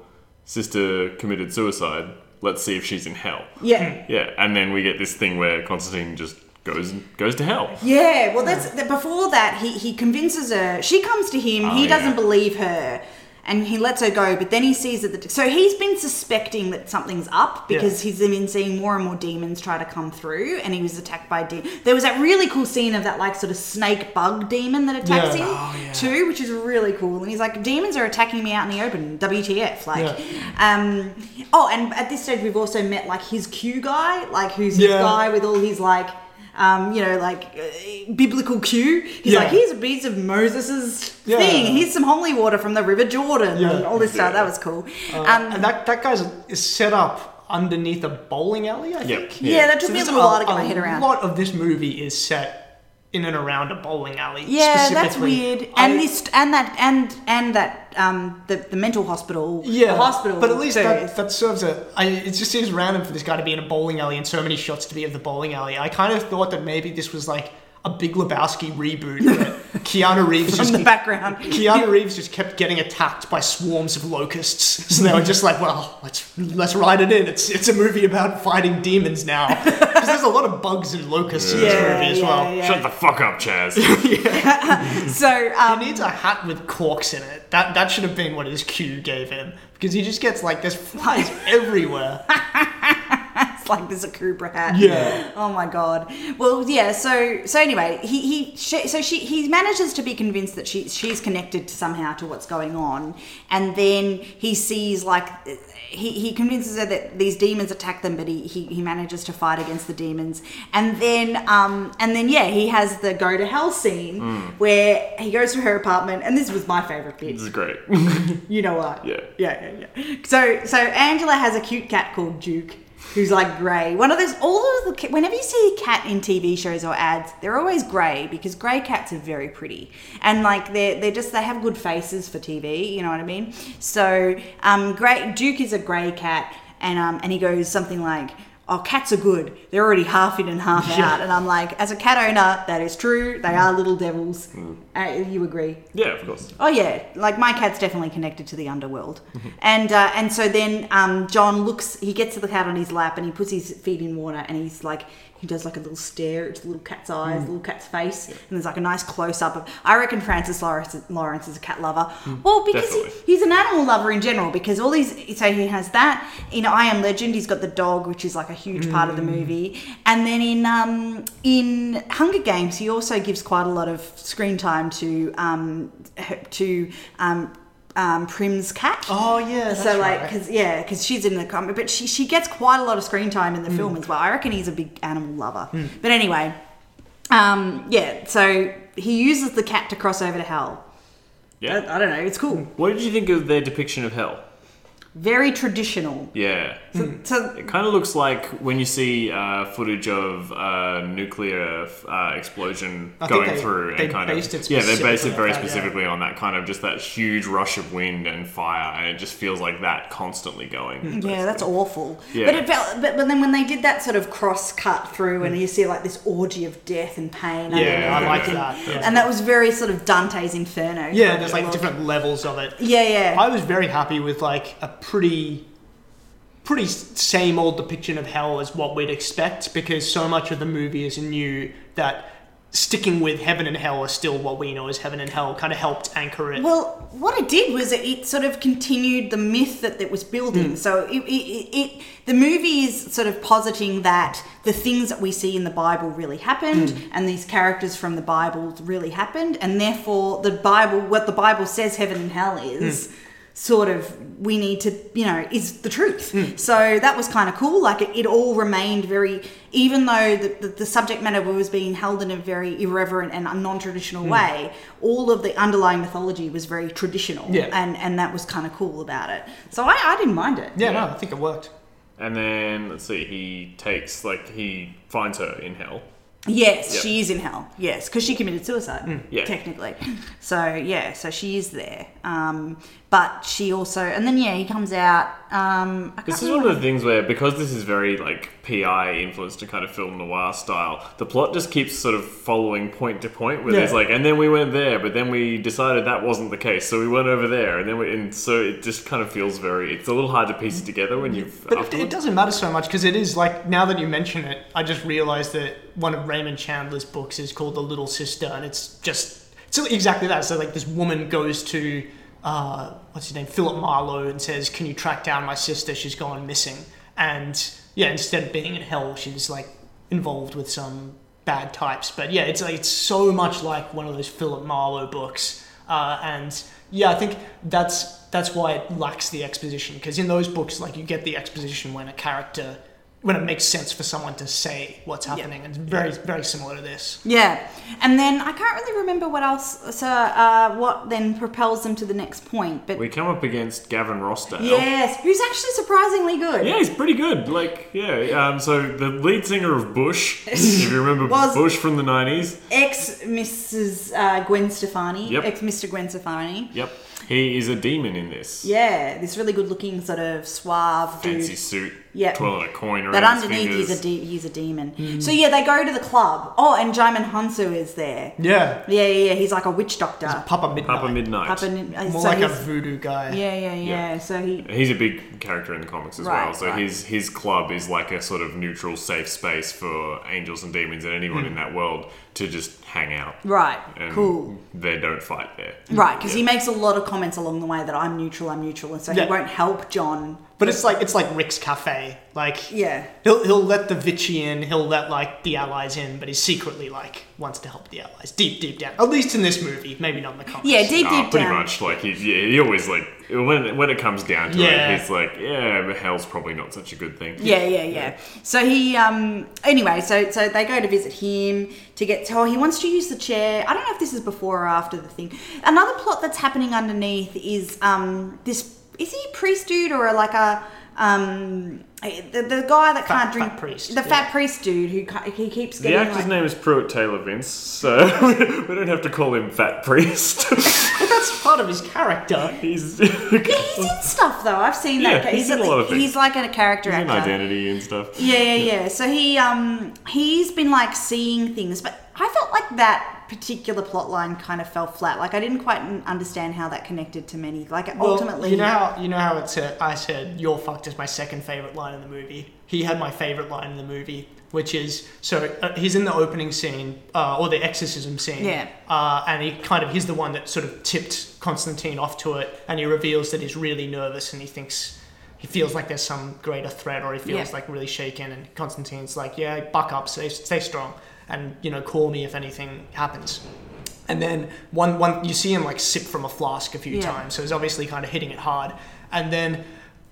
sister committed suicide. Let's see if she's in hell." yeah. Hmm. Yeah, and then we get this thing where Constantine just goes goes to hell. Yeah, well, that's before that he he convinces her. She comes to him. Oh, he doesn't believe her, and he lets her go. But then he sees that. The, so he's been suspecting that something's up because he's been seeing more and more demons try to come through, and he was attacked by de- There was that really cool scene of that like sort of snake bug demon that attacks Yeah. him Oh, too, which is really cool. And he's like, demons are attacking me out in the open. WTF? Like, Yeah. um, oh, and at this stage we've also met like his Q guy, like who's his Yeah. guy with all his like um, you know, like uh, biblical cue. He's Yeah. like, here's a piece of Moses's Yeah. thing. Here's some holy water from the River Jordan Yeah. and all this stuff. That was cool. Uh, um, and that that guy's is set up underneath a bowling alley. I Yep. think. yeah, that took So me a little while to get my head around. A lot of this movie is set in and around a bowling alley. Yeah, that's weird. I- And this, and that, and and that, um, the, the mental hospital. Yeah, the hospital. But at least that, that serves a. I, it just seems random for this guy to be in a bowling alley and so many shots to be of the bowling alley. I kind of thought that maybe this was like a Big Lebowski reboot. That Keanu Reeves From just the background. Keanu Reeves just kept getting attacked by swarms of locusts. So they were just like, well, let's let's write it in. It's it's a movie about fighting demons now. Because there's a lot of bugs and locusts in this Yeah, movie as yeah, well. yeah. Shut the fuck up, Chaz. so um, he needs a hat with corks in it. That that should have been what his cue gave him because he just gets like there's flies everywhere. like there's a Cobra hat. Yeah. Oh my god. Well, yeah. So so anyway, he he she, so she he manages to be convinced that she she's connected somehow to what's going on, and then he sees like. He, he convinces her that these demons attack them, but he, he, he manages to fight against the demons, and then um and then yeah he has the go to hell scene Mm. where he goes to her apartment, and this was my favorite bit. This is great. You know what? Yeah. Yeah, yeah, yeah. So, so Angela has a cute cat called Duke, who's like grey. One of those. All of the. Whenever you see a cat in TV shows or ads, they're always grey because grey cats are very pretty and like they're they're just they have good faces for TV. You know what I mean? So, um, grey Duke is a grey cat, and um, and he goes something like. Oh, cats are good. They're already half in and half Yeah. out. And I'm like, as a cat owner, that is true. They are little devils. Uh, you agree? Yeah, of course. Oh yeah, like my cat's definitely connected to the underworld, and uh, and so then um, John looks. He gets to the cat on his lap and he puts his feet in water and he's like he does like a little stare at the little cat's eyes, the little cat's face, and there's like a nice close up of. I reckon Francis Lawrence, Lawrence is a cat lover. well, because he, he's an animal lover in general. Because all these, so he has that in I Am Legend. He's got the dog, which is like a huge part of the movie, and then in um, in Hunger Games, he also gives quite a lot of screen time to um, to um, um, Prim's cat. Oh yeah, that's so like, right. because yeah, because she's in the comic, but she she gets quite a lot of screen time in the film as well. I reckon he's a big animal lover. But anyway, um, yeah. So he uses the cat to cross over to hell. Yeah. I, I don't know. It's cool. What did you think of their depiction of hell? Very traditional. Yeah. So It kind of looks like when you see uh, footage of uh, nuclear uh, explosion I going they- through they and kind based of it yeah, they based it very on that, yeah. specifically on that kind of just that huge rush of wind and fire, and it just feels like that constantly going. Yeah, that's awful. Yeah. But it felt, but, but then when they did that sort of cross cut through, and you see like this orgy of death and pain. Yeah, underneath I like everything. that, yeah. And that was very sort of Dante's Inferno. Yeah, there's like different levels of it. Yeah, yeah. I was very happy with like a pretty, pretty same old depiction of hell as what we'd expect because so much of the movie is new that sticking with heaven and hell are still what we know as heaven and hell kind of helped anchor it. Well, what it did was it, it sort of continued the myth that it was building. Mm. So it, it, it, it the movie is sort of positing that the things that we see in the Bible really happened, Mm. and these characters from the Bible really happened, and therefore the Bible, what the Bible says heaven and hell is. Mm. Sort of, we need to, you know, is the truth. Mm. So that was kind of cool. Like it, it all remained very, even though the, the, the subject matter was being held in a very irreverent and non traditional Mm. way, all of the underlying mythology was very traditional. Yeah. And, and that was kind of cool about it. So I, I didn't mind it. yeah, no, I think it worked. And then let's see, he takes like he finds her in hell. Yes, Yep. she is in hell. Yes, because she committed suicide, Yeah. technically. So yeah, so she is there. Um, but she also, and then yeah, he comes out. Um, This is one of the things where, because this is very like PI influenced and kind of film noir style, the plot just keeps sort of following point to point. Where there's like, and then we went there, but then we decided that wasn't the case, so we went over there, and then we, and so it just kind of feels very. It's a little hard to piece it together when you've. But it, it doesn't matter so much because it is like now that you mention it, I just realized that one of Raymond Chandler's books is called The Little Sister, and it's just it's exactly that. So like this woman goes to uh, what's his name, Philip Marlowe, and says, "Can you track down my sister? She's gone missing." And yeah, instead of being in hell, she's like involved with some bad types. But yeah, it's like it's so much like one of those Philip Marlowe books, uh, and yeah, I think that's that's why it lacks the exposition because in those books, like you get the exposition when a character when it makes sense for someone to say what's happening. And it's very very similar to this. Yeah, and then I can't really remember what else. So, uh, what then propels them to the next point? But We come up against Gavin Rossdale. yes, who's actually surprisingly good. Yeah, he's pretty good. Like, yeah. Um, so the lead singer of Bush, if you remember Was- Bush from the nineties. Ex Mrs. Uh, Gwen Stefani. Yep. Ex Mr. Gwen Stefani. Yep, he is a demon in this. Yeah, this really good looking sort of suave dude. Fancy suit. Yeah. Twirling a coin around But underneath fingers. he's a de- he's a demon. So yeah, they go to the club. Oh, and Djimon Hounsou is there. Yeah. Yeah, yeah, yeah. He's like a witch doctor. Papa Midnight. Papa Midnight. Papa Nin- uh, More so like a he's- voodoo guy. Yeah, yeah, yeah. So he. He's a big character in the comics as Right, well. So right. his his club is like a sort of neutral, safe space for angels and demons and anyone Hmm. in that world to just hang out. Right. And Cool. They don't fight there. Right, because Yeah. he makes a lot of comments along the way that I'm neutral, I'm neutral, and so Yeah. he won't help John. But it's like it's like Rick's cafe. Like Yeah. he'll he'll let the Vichy in, he'll let like the Allies in, but he secretly like wants to help the Allies deep deep down. At least in this movie, maybe not in the comics. Yeah, deep, Nah, deep pretty down. much. Like he, yeah, he always like when when it comes down to Yeah. it, he's like, yeah, hell's probably not such a good thing. Yeah, yeah, yeah. So he, um, anyway, so so they go to visit him to get. Oh, he wants to use the chair. I don't know if this is before or after the thing. Another plot that's happening underneath is um, this. Is he a priest dude or like a um, the, the guy that can't drink? fat priest, The yeah. fat priest dude who he keeps The actor's like, name is Pruitt Taylor Vince, so we don't have to call him Fat Priest. But that's part of his character. he's Yeah, he's in stuff though. I've seen that. Yeah, he's at in a lot of things. He's like a character an actor. identity and stuff. Yeah, yeah, yeah. So he um he's been like seeing things, but I felt like that particular plot line kind of fell flat. Like I didn't quite understand how that connected to many. Like Well, ultimately, you know how you know how it said I said "You're fucked" is my second favorite line in the movie. He had my favorite line in the movie, which is so uh, he's in the opening scene uh, or the exorcism scene, Yeah. uh, and he kind of he's the one that sort of tipped Constantine off to it, and he reveals that he's really nervous and he thinks. He feels like there's some greater threat, or he feels Yeah. like really shaken. And Constantine's like, "Yeah, buck up, stay, stay strong, and you know, call me if anything happens." And then one one you see him like sip from a flask a few Yeah. times, so he's obviously kind of hitting it hard. And then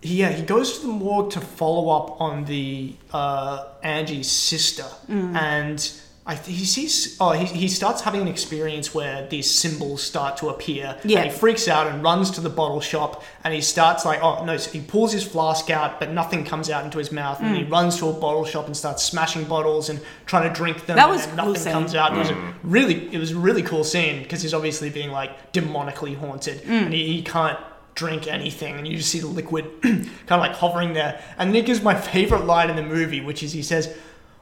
he, yeah, he goes to the morgue to follow up on the uh, Angie's sister, Mm. and I th- he sees oh he, he starts having an experience where these symbols start to appear. Yeah. and he freaks out and runs to the bottle shop, and he starts like oh no, so he pulls his flask out, but nothing comes out into his mouth, and he Mm. runs to a bottle shop and starts smashing bottles and trying to drink them. That was then cool nothing scene. comes out. It was a Mm. really it was a really cool scene because he's obviously being like demonically haunted Mm. and he, he can't drink anything and you just see the liquid kind of like hovering there and then he gives my favorite line in the movie which is he says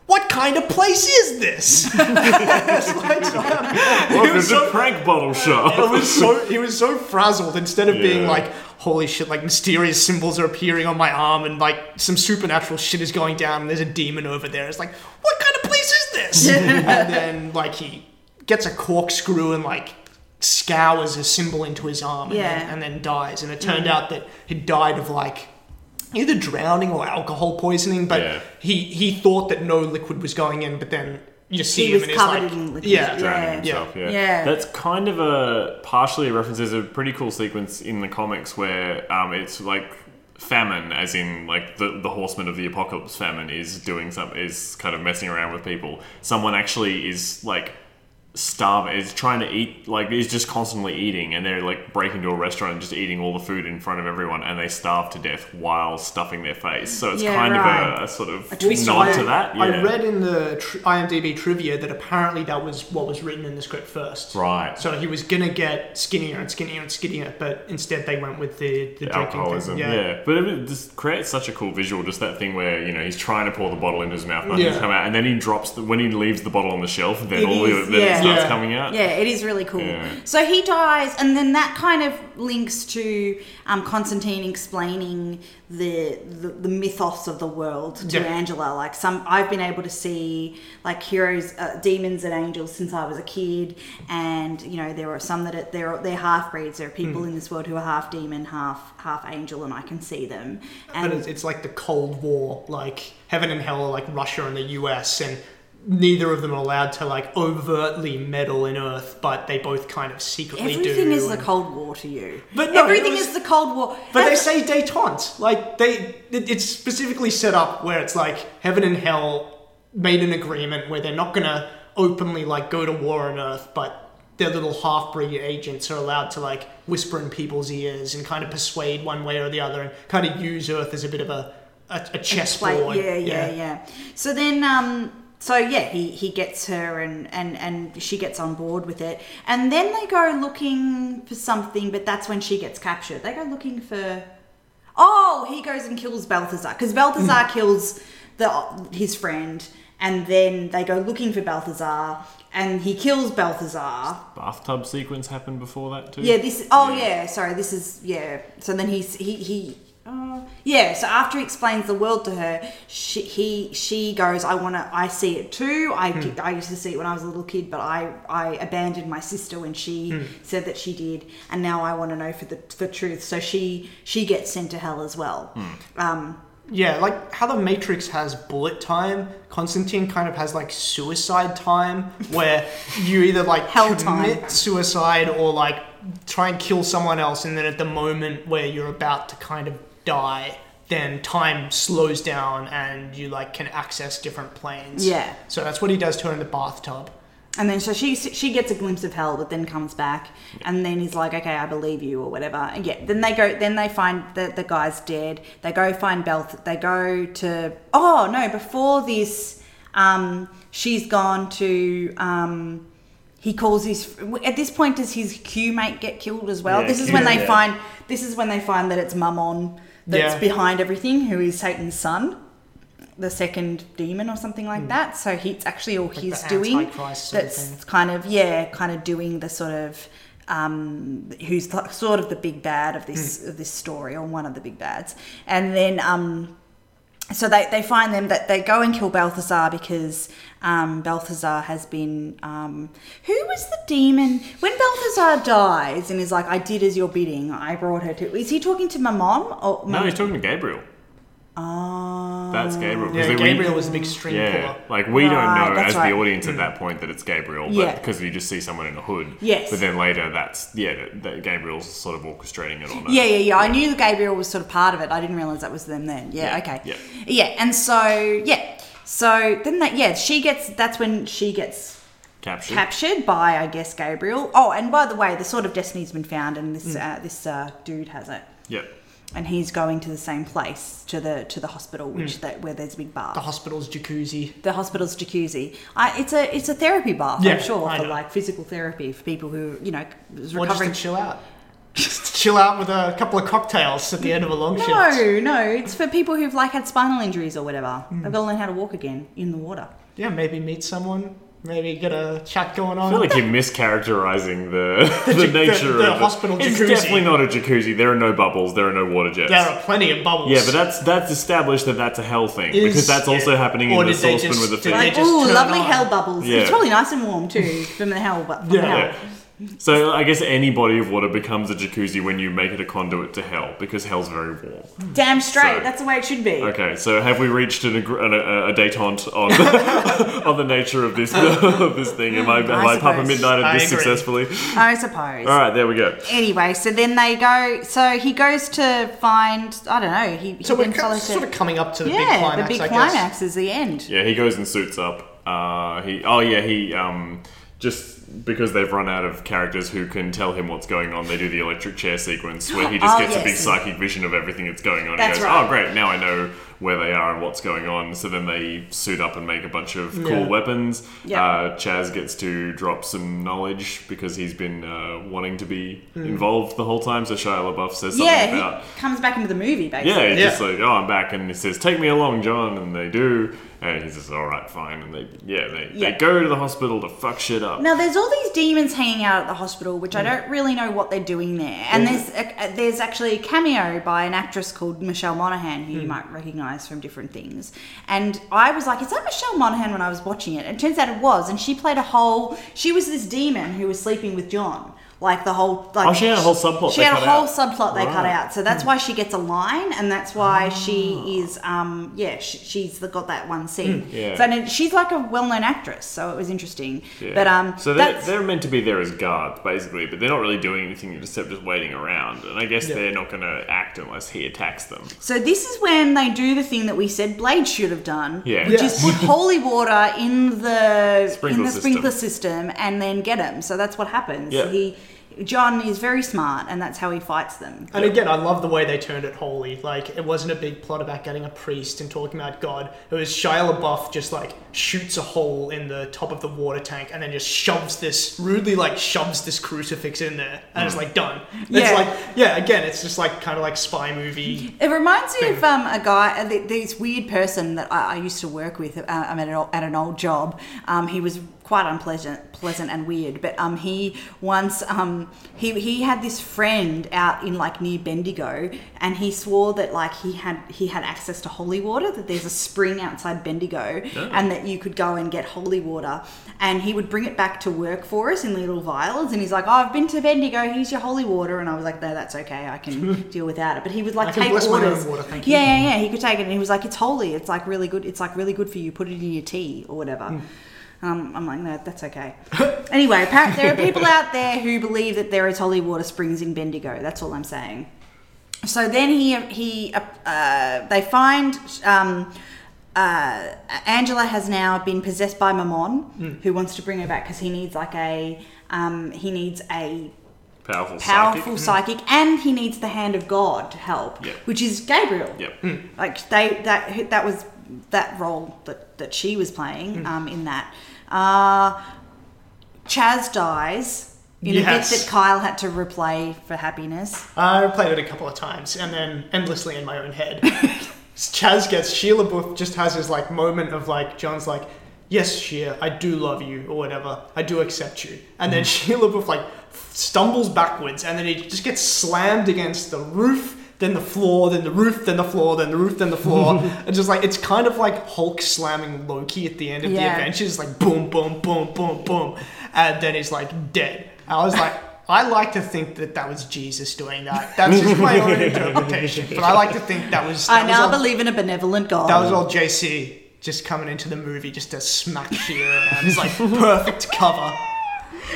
what kind of place is this? It's like, so- Welcome was to so- prank bottle shop. it was so he was so frazzled instead of being like holy shit like mysterious symbols are appearing on my arm and like some supernatural shit is going down and there's a demon over there it's like what kind of place is this and then like he gets a corkscrew and like scours a symbol into his arm and, then, and then dies and it turned Mhm. out that he died of like either drowning or alcohol poisoning but Yeah. he he thought that no liquid was going in but then you see He him was and he's covered like in liquid. yeah drowning Yeah. himself. Yeah. Yeah. that's kind of a partially a reference. There's a pretty cool sequence in the comics where um, it's like famine, as in like the the horseman of the apocalypse. Famine is doing some is kind of messing around with people. Someone actually is like starving is trying to eat like is just constantly eating and they're like breaking into a restaurant and just eating all the food in front of everyone and they starve to death while stuffing their face so it's Yeah, kind right. of a, a sort of A twist nod I, to that yeah I read in the tr- IMDb trivia that apparently that was what was written in the script first. Right. So he was gonna get skinnier and skinnier and skinnier, but instead they went with the, the, the drinking alcoholism, thing. yeah. But it just creates such a cool visual, just that thing where you know he's trying to pour the bottle into his mouth, nothing's Yeah. come out, and then he drops the, when he leaves the bottle on the shelf, then It all is, the, then yeah. it starts Yeah. coming out. Yeah, it is really cool. Yeah. So he dies, and then that kind of links to um, Constantine explaining the, the the mythos of the world to Yeah. Angela. Like some, I've been able to see like heroes, uh, demons, and angels since I was a kid, and you know there are some that are, they're they're half breeds. There are people Hmm. in this world who are half demon, half half angel, and I can see them. And But it's, it's like the Cold War, like heaven and hell are like Russia and the US, and neither of them are allowed to like overtly meddle in Earth, but they both kind of secretly do. Everything is the Cold War to you. But no, everything was- is the Cold War. But they say détente. Like they, it, it's specifically set up where it's like heaven and hell made an agreement where they're not gonna openly like go to war on Earth, but their little half-breed agents are allowed to like whisper in people's ears and kind of persuade one way or the other, and kind of use Earth as a bit of a a, a chessboard. Yeah, yeah, yeah, So then, um, so yeah, he, he gets her and, and, and she gets on board with it. And then they go looking for something, but that's when she gets captured. They go looking for. Oh, he goes and kills Balthazar because Balthazar mm. kills the his friend, and then they go looking for Balthazar, and he kills Balthazar. Bathtub sequence happened before that too. Yeah, this. Oh, yeah. Sorry, this is yeah. So then he's he he. Uh, yeah. So after he explains the world to her, she he she goes. I want to. I see it too. I Hmm. I used to see it when I was a little kid, but I I abandoned my sister when she Hmm. said that she did, and now I want to know for the for truth. So she she gets sent to hell as well. Hmm. Um, Yeah, like how the Matrix has bullet time, Constantine kind of has like suicide time, where you either like Hell commit time. suicide or like try and kill someone else, and then at the moment where you're about to kind of die, then time slows down and you like can access different planes. Yeah. So that's what he does to her in the bathtub. And then so she she gets a glimpse of hell, but then comes back, and then he's like, "Okay, I believe you," or whatever. And yeah, then they go. Then they find that the guy's dead. They go find Bel. They go to. Oh no! Before this, um, she's gone to. Um, he calls his. At this point, does his Q mate get killed as well? Yeah, this is Q, when they yeah. find. This is when they find that it's Mammon that's Yeah. behind everything, who is Satan's son. The second demon, or something like that. So he, it's actually all he's doing. Sort of That's kind of yeah, kind of doing the sort of um, who's sort of the big bad of this Hmm. of this story, or one of the big bads, and then um, so they, they find them that they go and kill Balthazar because um, Balthazar has been um, who was the demon when Balthazar dies and is like I did as your bidding I brought her to is he talking to Mammon or No, he's talking to Gabriel. Oh. That's Gabriel. Yeah, Because we- Gabriel was the big string Yeah, puller. like we don't know as right. the audience at that point that it's Gabriel, but Yeah. because you just see someone in a hood. Yes. But then later, that's yeah, that, that Gabriel's sort of orchestrating it on. a- Yeah, yeah, yeah. I knew that Gabriel was sort of part of it. I didn't realize that was them then. Yeah, Yeah, okay. yeah. Yeah, and so yeah, so then that yeah, she gets. That's when she gets Captured. captured by I guess Gabriel. Oh, and by the way, the sword of destiny's been found, and this uh, this uh, dude has it, Yep. And he's going to the same place to the to the hospital, which Hmm. that where there's a big bar. The hospital's jacuzzi. The hospital's jacuzzi. I, it's a it's a therapy bath. Yeah, I'm sure I for know. like physical therapy for people who you know is Or just to chill out. Just chill out with a couple of cocktails at the end of a long shift. No, no, it's for people who've like had spinal injuries or whatever. Hmm. They've got to learn how to walk again in the water. Yeah, maybe meet someone. Maybe get a chat going on. I feel like you're mischaracterizing the the, jac- nature the- the of it. hospital It's definitely not a jacuzzi. There are no bubbles. There are no water jets. there are plenty of bubbles. yeah, but that's that's established that that's a hell thing Is- because that's also happening Or in the did saucepan just- with the did food. they Like, just ooh, lovely on. hell bubbles. Yeah. It's probably nice and warm too from the hell, but from the Yeah. hell. Yeah. So I guess any body of water becomes a jacuzzi when you make it a conduit to hell because hell's very warm. Damn straight. So- That's the way it should be. Okay, so have we reached an, an, a, a detente on on the nature of this of this thing? Am I have I, I Papa suppose. Midnighted this agree. successfully? I suppose. All right, there we go. Anyway, so then they go. So he goes to find. I don't know. He, he So we're then co- sort of coming up to the yeah, big climax. the big I climax is the end. Yeah, he goes and suits up. Uh, he oh yeah he um just because they've run out of characters who can tell him what's going on, they do the electric chair sequence where he just Oh, gets a yes. big psychic vision of everything that's going on. That's he goes, right. "Oh great, now I know where they are and what's going on." So then they suit up and make a bunch of cool Yeah. weapons. Yeah. Uh, Chaz gets to drop some knowledge because he's been uh, wanting to be Hmm. involved the whole time. So Shia LaBeouf says something Yeah, about. he comes back into the movie basically. Yeah, he's Yeah. just like, oh, I'm back, and he says, "Take me along, John," and they do, and he says, "All right, fine," and they, yeah, they, Yeah. they go to the hospital to fuck shit up. Now there's all these demons hanging out at the hospital, which I mm. don't really know what they're doing there. And there's a, there's actually a cameo by an actress called Michelle Monaghan, who you mm. might recognise from different things. And I was like, is that Michelle Monaghan when I was watching it? And it turns out it was, and she played a whole. She was this demon who was sleeping with John. Like the whole like Oh, she had a whole subplot She they had a whole out. subplot they cut out. So that's why she gets a line, and that's why she is um yeah she, she's the, got that one scene. Hmm. Yeah. So and she's like a well-known actress, so it was interesting. Yeah. But um, so they're, that's they're meant to be there as guards, basically, but they're not really doing anything except just waiting around. And I guess Yeah. they're not going to act unless he attacks them. So this is when they do the thing that we said Blade should have done, Yeah. which Yeah. is put holy water in the Sprinkler in the system. sprinkler system and then get him. So that's what happens. Yeah. He John is very smart, and that's how he fights them. And again, I love the way they turned it holy. Like, it wasn't a big plot about getting a priest and talking about God. It was Shia LaBeouf just like shoots a hole in the top of the water tank and then just shoves this, rudely like shoves this crucifix in there. And it's like done. It's Yeah. like, yeah, again, it's just like kind of like spy movie. It reminds me of um, a guy, uh, this weird person that I, I used to work with. Uh, I'm at an, old- at an old job. Um, he was quite unpleasant, pleasant and weird. But um, he once um, he he had this friend out in like near Bendigo, and he swore that like he had he had access to holy water. That there's a spring outside Bendigo, Oh. and that you could go and get holy water. And he would bring it back to work for us in little vials. And he's like, "Oh, I've been to Bendigo. Here's your holy water." And I was like, "No, that's okay. I can deal without it." But he would like take bless my own orders. water, thank you. yeah, yeah, yeah. He could take it, and he was like, "It's holy. It's like really good. It's like really good for you. Put it in your tea or whatever." Hmm. Um, I'm like, no, that's okay. anyway, apparently there are people out there who believe that there is holy water springs in Bendigo. That's all I'm saying. So then he he uh, uh, they find um, uh, Angela has now been possessed by Mammon, Mm. who wants to bring her back because he needs like a um, he needs a Powerful, powerful psychic. psychic, and he needs the hand of God to help, Yeah. which is Gabriel. Yep. Like they that that was that role that that she was playing Hmm. um, in that. Uh, Chaz dies in Yes. a bit that Kyle had to replay for happiness. I replayed it a couple of times and then endlessly in my own head. Chaz gets Shia LaBeouf just has his like moment of like John's like, yes, Sheila, I do love you or whatever, I do accept you, and then Shia LaBeouf like stumbles backwards and then he just gets slammed against the roof. Then the floor, then the roof, then the floor, then the roof, then the floor. and just like, it's kind of like Hulk slamming Loki at the end of the Yeah. Avengers, like boom, boom, boom, boom, boom. And then he's like dead. I was like, I like to think that that was Jesus doing that. That's just my own interpretation. But I like to think that was. That I now was all, believe in a benevolent God. That was all JC just coming into the movie just to smack Sheila around. It's like perfect cover.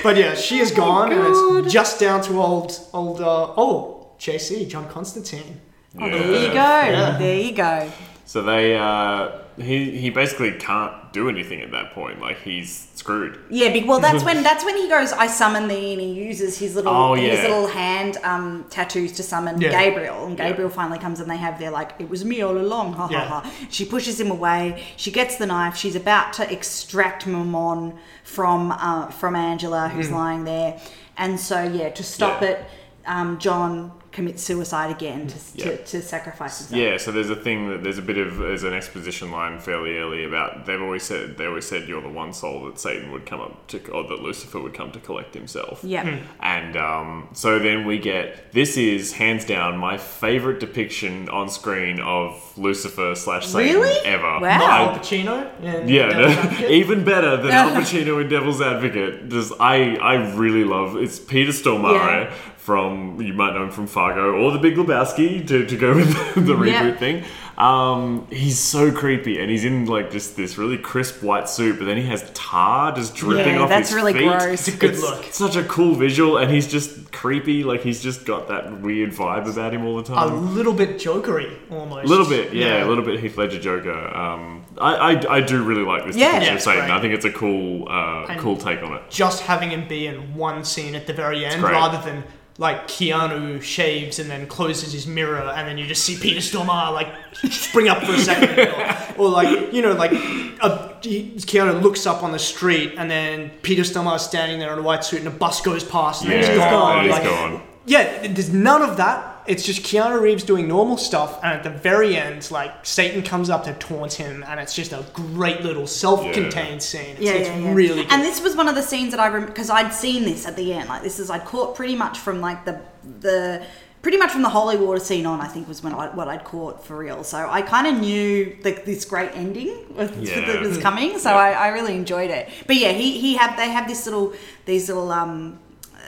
But yeah, she is gone, and it's just down to old, old. Uh, oh, JC, John Constantine. Oh, there you go. Yeah. There you go. So they, uh, he, he basically can't do anything at that point. Like, he's screwed. Yeah, be- well, that's when that's when he goes. I summon thee, and he uses his little Oh, yeah. his little hand um, tattoos to summon Yeah. Gabriel. And Yeah. Gabriel finally comes, and they have their like, "It was me all along." Ha Yeah. ha ha. She pushes him away. She gets the knife. She's about to extract Mammon from uh, from Angela, who's Mm. lying there. And so, yeah, to stop Yeah. it, um, John commits suicide again to, Yeah. to, to sacrifice himself. Yeah, so there's a thing that there's a bit of there's an exposition line fairly early about they've always said they always said you're the one soul that Satan would come up to or that Lucifer would come to collect himself. Yeah. Hmm. And um, so then we get this is hands down my favorite depiction on screen of Lucifer slash Satan Really? ever. Wow. I- Al Pacino. in yeah, no, even better than Al Pacino in Devil's Advocate. Just I, I really love it's Peter Stormare Yeah. from you might know him from Fargo or The Big Lebowski to, to go with the reboot Yeah. thing. Um, he's so creepy and he's in like just this really crisp white suit, but then he has tar just dripping off. Yeah, off that's his really feet. gross. It's a good look. Such a cool visual, and he's just creepy. Like he's just got that weird vibe about him all the time. a little bit jokery almost. A little bit, yeah, a little bit Heath Ledger Joker. Um, I, I, I do really like this Yeah. Yeah, Satan. great. I think it's a cool, uh, cool take on it. just having him be in one scene at the very end rather than like Keanu shaves and then closes his mirror and then you just see Peter Stormare like spring up for a second or, or like you know like a, Keanu looks up on the street and then Peter Stormare's standing there in a white suit and a bus goes past and then he's Yeah, gone. Like, gone. Yeah, there's none of that. It's just Keanu Reeves doing normal stuff, and at the very end, like Satan comes up to taunt him, and it's just a great little self-contained scene. It's, Yeah, it's yeah, yeah. really good. And this was one of the scenes that I remember because I'd seen this at the end. Like this is I'd caught pretty much from like the the pretty much from the holy water scene on. I think was when I, what I'd caught for real. So I kind of knew like this great ending was, Yeah. that was coming. So I, I really enjoyed it. But yeah, he he have they have this little these little um.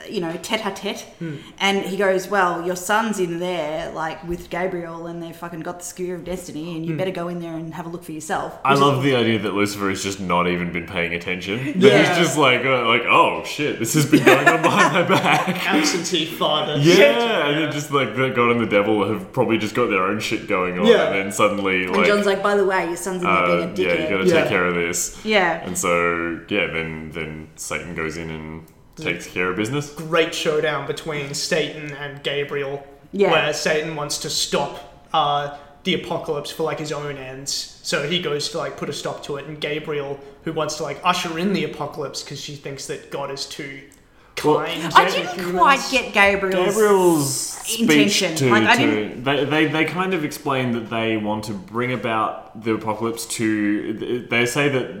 You know, tete-a-tete. Hmm. And he goes, well, your son's in there, like, with Gabriel, and they've fucking got the Skewer of Destiny, and you Hmm. better go in there and have a look for yourself. I Which is- love the idea that Lucifer has just not even been paying attention. That Yeah. he's just like, uh, like, oh shit, this has been going on behind my back. Absentee father. Yeah, and then just like the God and the devil have probably just got their own shit going on, Yeah. and then suddenly And John's like, by the way, your son's in there uh, being a yeah, you dickhead. got to Yeah. take care of this. Yeah. And so yeah, then then Satan goes in and takes care of business. Great showdown between Satan and Gabriel, Yeah. where Satan wants to stop uh, the apocalypse for like his own ends. So he goes to like put a stop to it, and Gabriel, who wants to like usher in the apocalypse because she thinks that God is too kind. I didn't humans. quite get Gabriel's, Gabriel's speech intention. to, like, I to- didn't. they, they they kind of explain that they want to bring about the apocalypse to they say that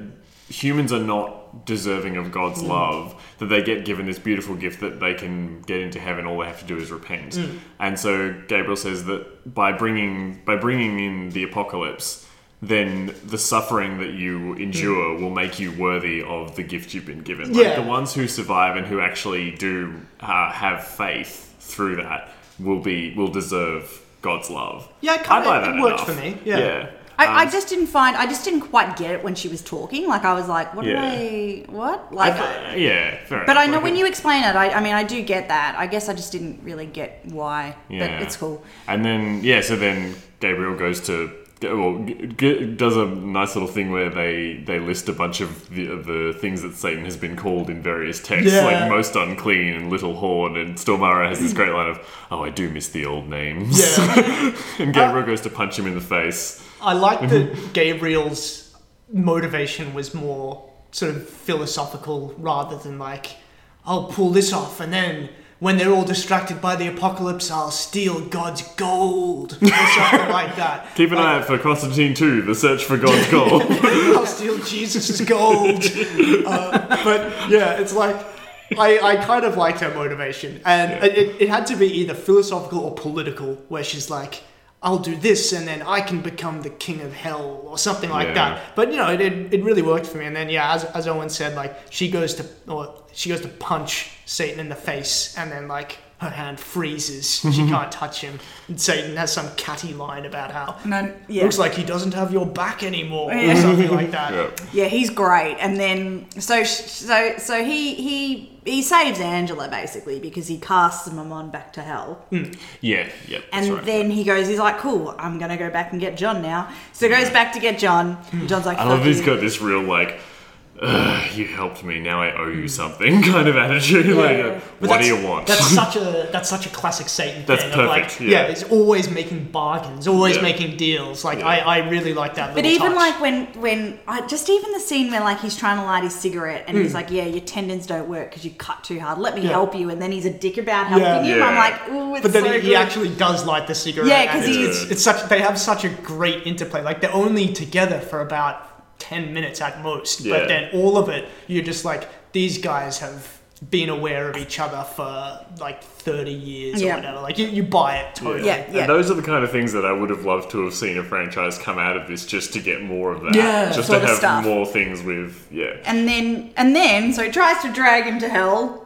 humans are not deserving of God's Mm. love that they get given this beautiful gift that they can get into heaven all they have to do is repent Mm. and so Gabriel says that by bringing by bringing in the apocalypse then the suffering that you endure will make you worthy of the gift you've been given. Like Yeah. the ones who survive and who actually do uh, have faith through that will be will deserve God's love. Yeah, I buy that it worked enough. for me, yeah. I, Um, I just didn't find. I just didn't quite get it when she was talking. Like I was like, "What Yeah. did I? What?" Like, Uh, yeah, fair but I know Like, when you explain it, I, I mean, I do get that. I guess I just didn't really get why. Yeah. But it's cool. And then yeah, so then Gabriel goes to well g- g- does a nice little thing where they they list a bunch of the, the things that Satan has been called in various texts, Yeah. like most unclean and little horn. And Stormare has this great line of, "Oh, I do miss the old names." Yeah. and Gabriel goes to punch him in the face. I like that Gabriel's motivation was more sort of philosophical rather than like, I'll pull this off and then when they're all distracted by the apocalypse, I'll steal God's gold or something like that. Keep an eye out for Constantine 2, The Search for God's Gold. I'll steal Jesus' gold. Uh, but yeah, it's like I, I kind of liked her motivation, and it, it had to be either philosophical or political, where she's like. I'll do this, and then I can become the king of hell, or something like Yeah. that. But you know, it, it, it really worked for me. And then yeah, as, as Owen said, like she goes to or she goes to punch Satan in the face, and then like her hand freezes. She can't touch him. And Satan has some catty line about how No, yeah. looks like he doesn't have your back anymore, Yeah. or something like that. Yeah, he's great. And then so so so he he he saves Angela basically because he casts Mammon back to hell. Hmm. yeah, yeah. That's And right. then he goes, he's like, cool, I'm gonna go back and get John now. So he goes back to get John. and John's like, I love fuck he's you. got this real like, "Ugh, you helped me, now I owe you something kind of attitude. like, uh, But what do you want? That's such a that's such a classic Satan That's thing. of like, perfect, yeah. it's always making bargains, always Yeah. making deals. Like I, I really like that. But even touch. like when when I just even the scene where like he's trying to light his cigarette and he's Mm. like, yeah, your tendons don't work because you cut too hard. Let me Yeah. help you. And then he's a dick about helping Yeah. him. Yeah. I'm like, ooh, it's but then so he, good. he actually does light the cigarette. Yeah, because he's- it's, it's such they have such a great interplay. Like they're only together for about ten minutes at most, Yeah. but then all of it, you're just like these guys have been aware of each other for like thirty years Yeah. or whatever. Like you, you buy it totally. Yeah, And those are the kind of things that I would have loved to have seen a franchise come out of this just to get more of that. Yeah, just sort to of have stuff. more things with yeah. And then and then so he tries to drag him to hell,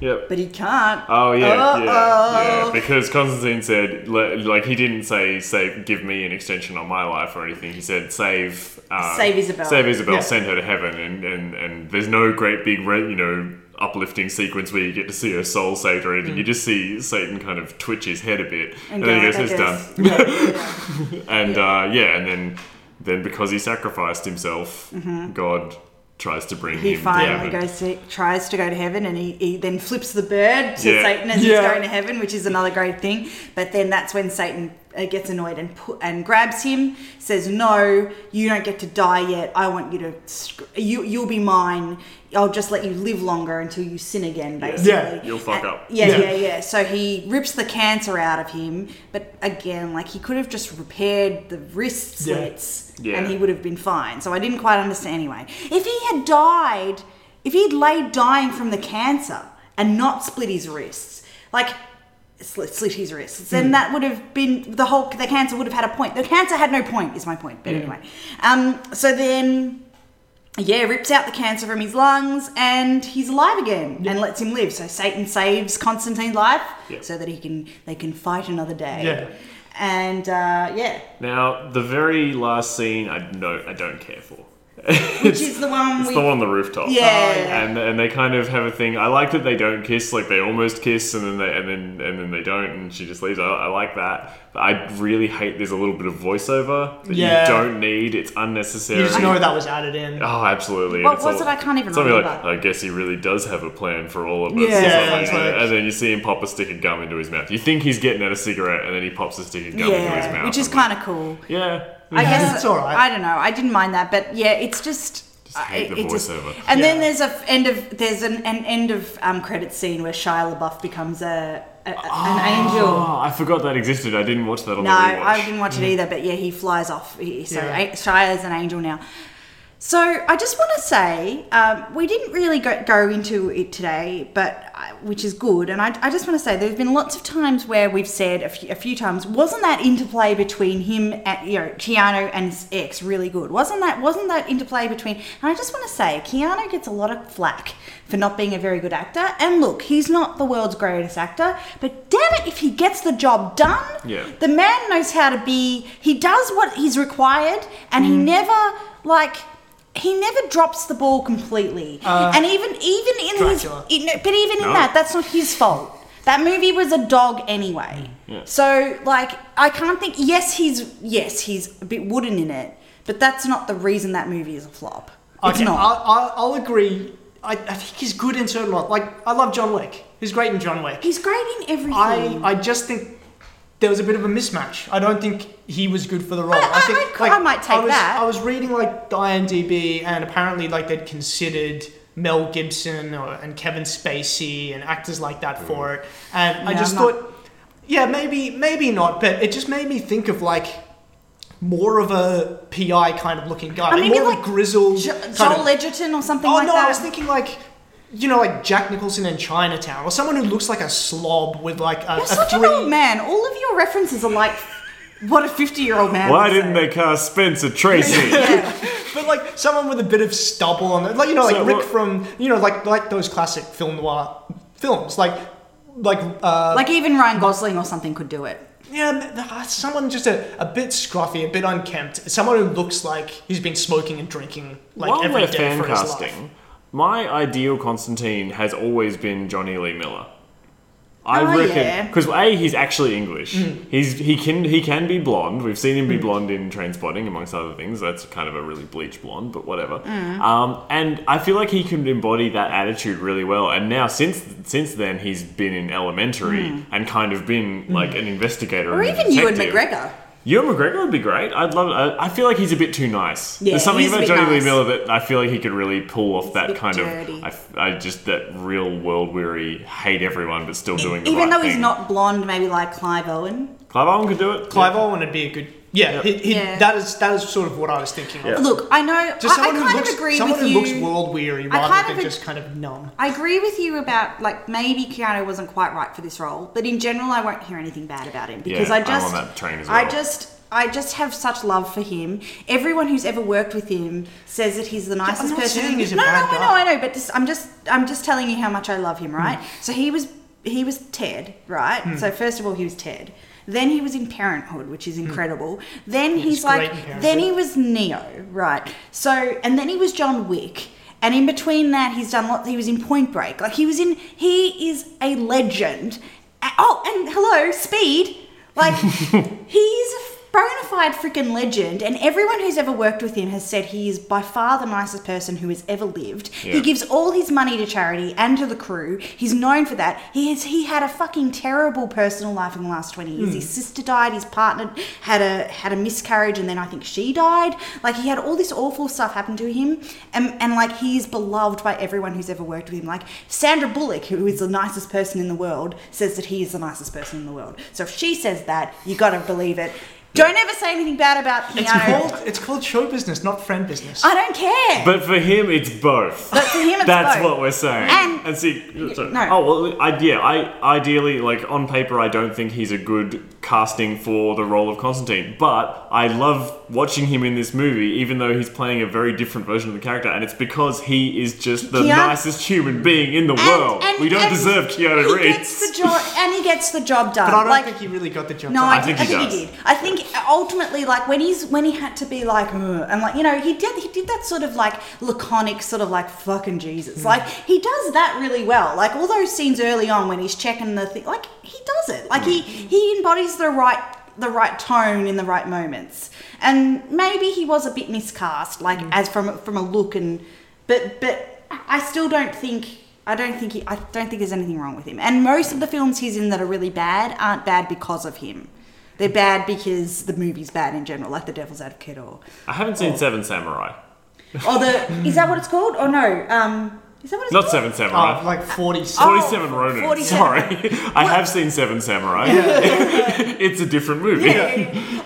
Yep. but he can't. Oh yeah, yeah, Uh-oh. yeah. Because Constantine said, like, he didn't say, "Save, give me an extension on my life" or anything. He said, "Save, uh, Save Isabel." save Isabel, Yeah. send her to heaven." And and and there's no great big, re- you know, uplifting sequence where you get to see her soul saved or anything. Mm. You just see Satan kind of twitch his head a bit, and, And then he goes, "It's done." guess." and uh, yeah, and then then because he sacrificed himself, Mhm. God tries to bring He him to finally heaven. goes to tries to go to heaven, and he, he then flips the bird to Yeah. Satan as Yeah. he's going to heaven, which is another great thing. But then that's when Satan uh, gets annoyed and pu- and grabs him, says, "No, you don't get to die yet. I want you to sc- you you'll be mine. I'll just let you live longer until you sin again." Basically, Yeah, you'll fuck And- up. Yeah, Yeah. yeah, yeah. So he rips the cancer out of him, but again, like he could have just repaired the wrist slits, Yeah. and he would have been fine. So I didn't quite understand anyway. If he had died, if he'd laid dying from the cancer and not split his wrists, like slit, slit his wrists, then Hmm. that would have been the whole. The cancer would have had a point. The cancer had no point, is my point. But Yeah. anyway, um, so then. Yeah, rips out the cancer from his lungs and he's alive again and lets him live. So Satan saves Constantine's life Yeah. so that he can they can fight another day. Yeah. And uh, yeah, Now, the very last scene, I no, I don't care for. Which is the one It's we the one on the rooftop. Oh, yeah. and and they kind of have a thing. I like that they don't kiss, like they almost kiss, and then they and then and then they don't, and she just leaves. I, I like that, but I really hate. There's a little bit of voiceover that Yeah. you don't need. It's unnecessary. You just know that was added in. Oh, absolutely. What It's was it? I can't even remember. Like, I guess he really does have a plan for all of us. or Yeah, something. like- and then you see him pop a stick of gum into his mouth. You think he's getting out a cigarette, and then he pops a stick of gum into his mouth. which is kind of cool. Yeah. I Yeah, guess it's all right. I don't know. I didn't mind that, but yeah, it's just. Just hate uh, I- the it just- voiceover. and then there's a f- end of there's an, an end of um, credit scene where Shia LaBeouf becomes a, a an ah, angel. Oh, I forgot that existed. I didn't watch that on No, the. I didn't watch it mm. either, but yeah, he flies off. He, so Yeah. A- Shia is an angel now. So I just want to say um, we didn't really go, go into it today, but uh, which is good. And I, I just want to say there's been lots of times where we've said a few, a few times, wasn't that interplay between him and you know Keanu and his ex really good? Wasn't that wasn't that interplay between? And I just want to say Keanu gets a lot of flack for not being a very good actor. And look, he's not the world's greatest actor, but damn it, if he gets the job done, Yeah. the man knows how to be. He does what he's required, and he never like. He never drops the ball completely, uh, and even even in Dracula. his, in, but even in that, that's not his fault. That movie was a dog anyway. Mm, yeah. So like, I can't think. Yes, he's yes he's a bit wooden in it, but that's not the reason that movie is a flop. It's Okay, not. I'll, I'll, I'll agree. I, I think he's good in certain ones. Like, I love John Wick. He's great in John Wick. he's great in everything. I, I just think there was a bit of a mismatch. I don't think he was good for the role. I- I, think I- I might take was, that. I was reading like the IMDb, and apparently like they'd considered Mel Gibson or, and Kevin Spacey and actors like that for mm. it, and I just I'm not- thought, yeah, maybe maybe not, but it just made me think of like. More of a PI kind of looking guy, I mean, more of like a grizzled. Jo- Joel of- Edgerton or something Oh like no, that. I was thinking like, you know, like Jack Nicholson in Chinatown, or someone who looks like a slob with like a, You're a such three. an old man. All of your references are like what a fifty-year-old man. Why would didn't say. they cast Spencer Tracy? But like someone with a bit of stubble on it, like you know, like So Rick what- from you know, like like those classic film noir films, like like uh, Like even Ryan Gosling or something could do it. yeah, uh, someone just a, a bit scruffy, a bit unkempt, someone who looks like he's been smoking and drinking like While every we're day fan for his life. My ideal Constantine has always been Jonny Lee Miller. I Oh, reckon yeah. because a he's actually English. Mm. He's he can he can be blonde. We've seen him be blonde in Trainspotting, amongst other things. That's kind of a really bleach blonde, but whatever. Mm. Um, and I feel like he can embody that attitude really well. And now since since then, he's been in Elementary and kind of been like an investigator, Mm. Or and even Ewan detective. McGregor. Ewan McGregor would be great. I'd love. I, I feel like he's a bit too nice. Yeah, There's something he's a about bit Johnny Lee nice. Miller that I feel like he could really pull off that bit kind dirty. of. I, f- I just that real world weary, hate everyone but still doing the Even right though he's thing. not blonde, maybe like Clive Owen. Clive Owen could do it. Clive Owen would be a good. Yeah, he, he, Yeah. that is that is sort of what I was thinking. Yeah. Of. Look, I know. Just I, I someone who kind looks, of agree someone with who you. looks world weary rather kind than of ag- just kind of numb. I agree with you about like maybe Keanu wasn't quite right for this role, but in general, I won't hear anything bad about him because Yeah, I I'm just, on that train as I well. just, I just have such love for him. Everyone who's ever worked with him says that he's the nicest not person. saying he's a no, bad no, I guy. know, I know, but just, I'm just, I'm just telling you how much I love him, right? Hmm. So he was, he was Ted, right? Hmm. So first of all, he was Ted. Then he was in Parenthood, which is incredible. Then he's like, then he was Neo, right? So, and then he was John Wick. And in between that, he's done lots. He was in Point Break. Like he was in. He is a legend. Oh, and hello, Speed. Like he's a bona fide freaking legend, and everyone who's ever worked with him has said he is by far the nicest person who has ever lived. Yeah. He gives all his money to charity and to the crew. He's known for that. He has he had a fucking terrible personal life in the last twenty years. Hmm. His sister died. His partner had a had a miscarriage, and then I think she died. Like he had all this awful stuff happen to him, and and like he's beloved by everyone who's ever worked with him. Like Sandra Bullock, who is the nicest person in the world, says that he is the nicest person in the world. So if she says that, you got to believe it. Don't ever say anything bad about Keanu. It's called it's called show business, not friend business. I don't care. But for him, it's both. But for him, it's both That's both. what we're saying. And- see, sorry. no. oh well, I, yeah. I ideally like on paper, I don't think he's a good casting for the role of Constantine. But I love watching him in this movie, even though he's playing a very different version of the character, and it's because he is just the Keanu- nicest human being in the world. and- we don't and deserve Keanu he Reeves. gets the job, and he gets the job done. But I don't like, think he really got the job No, done. I, think, I think he did. I think ultimately, like when he's when he had to be like, and like you know, he did he did that sort of like laconic sort of like fucking Jesus. Hmm. Like he does that really well. Like all those scenes early on when he's checking the thing, like he does it. Like he Hmm. he embodies the right the right tone in the right moments. And maybe he was a bit miscast, like Hmm. as from from a look and, but but I still don't think. I don't think he, I don't think there's anything wrong with him. And most of the films he's in that are really bad aren't bad because of him. They're bad because the movie's bad in general, like The Devil's Advocate or I haven't seen Seven Samurai. or the is that what it's called? Or no? Um, is that what it's Not called? Seven Samurai. Oh, like 40 47 Oh, Ronin. 47. Sorry. I have seen Seven Samurai. it's a different movie.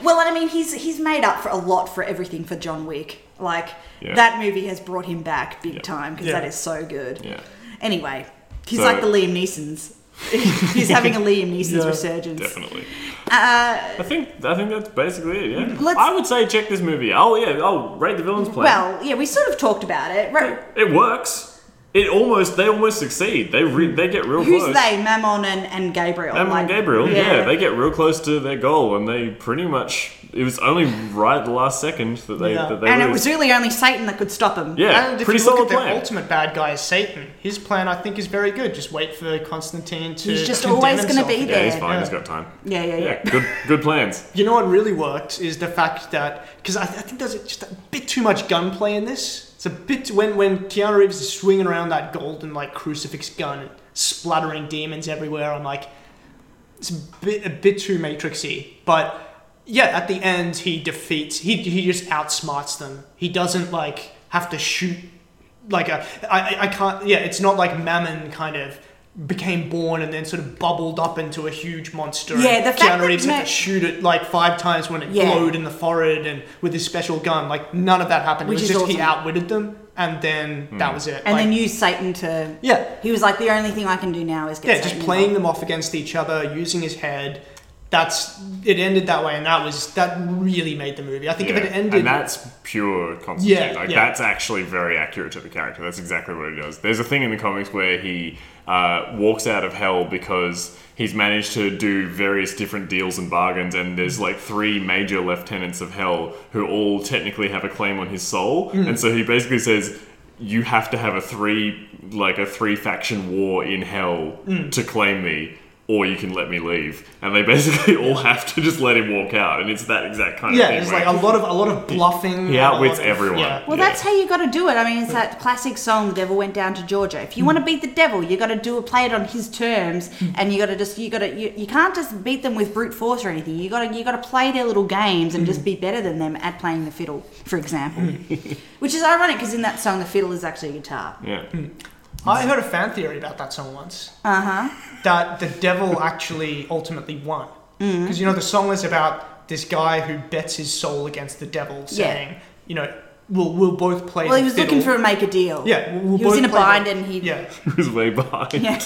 Well, I mean, he's he's made up for a lot for everything for John Wick. Like Yeah. that movie has brought him back big time because Yeah. that is so good. Yeah. Anyway, he's So- like the Liam Neeson's. he's having a Liam Neeson's Yeah, resurgence. Definitely. Uh, I think I think that's basically it. Yeah. Let's- I would say check this movie. Oh yeah. Oh, rate the villain's plan. well, yeah, we sort of talked about it. Right. it works. It almost they almost succeed. They re, they get real close Who's close. they? Mammon and, and Gabriel. Emma like- and Gabriel, yeah. they get real close to their goal, and they pretty much. It was only right at the last second that they Yeah. that they and it was really only Satan that could stop him. Yeah, and if pretty you look solid at the plan. ultimate bad guy is Satan. His plan, I think, is very good. Just wait for Constantine to. He's just always gonna be there. yeah, he's fine. He's got time. Yeah, yeah, yeah. Good good plans. You know what really worked is the fact that because I, I think there's just a bit too much gunplay in this. It's a bit when when Keanu Reeves is swinging around that golden like crucifix gun and splattering demons everywhere. I'm like, it's a bit a bit too matrixy. But yeah, at the end he defeats. He he just outsmarts them. He doesn't like have to shoot like a I I- I can't yeah. It's not like Mammon kind of became born and then sort of bubbled up into a huge monster. Yeah, and the fact Keanu that Reeves had to shoot it like five times when it Yeah. glowed in the forehead and with his special gun. Like none of that happened. Which it was is just he awesome. outwitted them and then hmm. that was it. And Like, then use Satan to. Yeah. He was like, the only thing I can do now is get yeah, Satan just playing involved. them off against each other, using his head. That's it. Ended that way, and that was that really made the movie. I think if it ended, and that's pure Constantine. Yeah, like yeah. that's actually very accurate to the character. That's exactly what he does. There's a thing in the comics where he uh, walks out of hell because he's managed to do various different deals and bargains, and there's like three major lieutenants of hell who all technically have a claim on his soul, Mm. and so he basically says. You have to have a three, like a three faction war in hell Mm. to claim me, or you can let me leave. And they basically all have to just let him walk out, and it's that exact kind of yeah, thing. it's like a lot of a lot of bluffing. he and outwits everyone. Yeah. Well, that's how you got to do it. I mean, it's that classic song, "The Devil Went Down to Georgia." If you hmm. want to beat the devil, you got to do it, play it on his terms, hmm. and you got to just, you got to, you, you can't just beat them with brute force or anything. You got to, you got to play their little games and just hmm. be better than them at playing the fiddle, for example. Which is ironic because in that song, the fiddle is actually a guitar. Yeah. I heard a fan theory about that song once. Uh huh. That the devil actually ultimately won. Mm. Because you know the song is about this guy who bets his soul against the devil, saying, you know, we'll we'll both play. Well, he the was looking for a make a deal. Yeah, we'll, we'll he was in a play the- bind and he. Yeah. He was way behind. Yeah.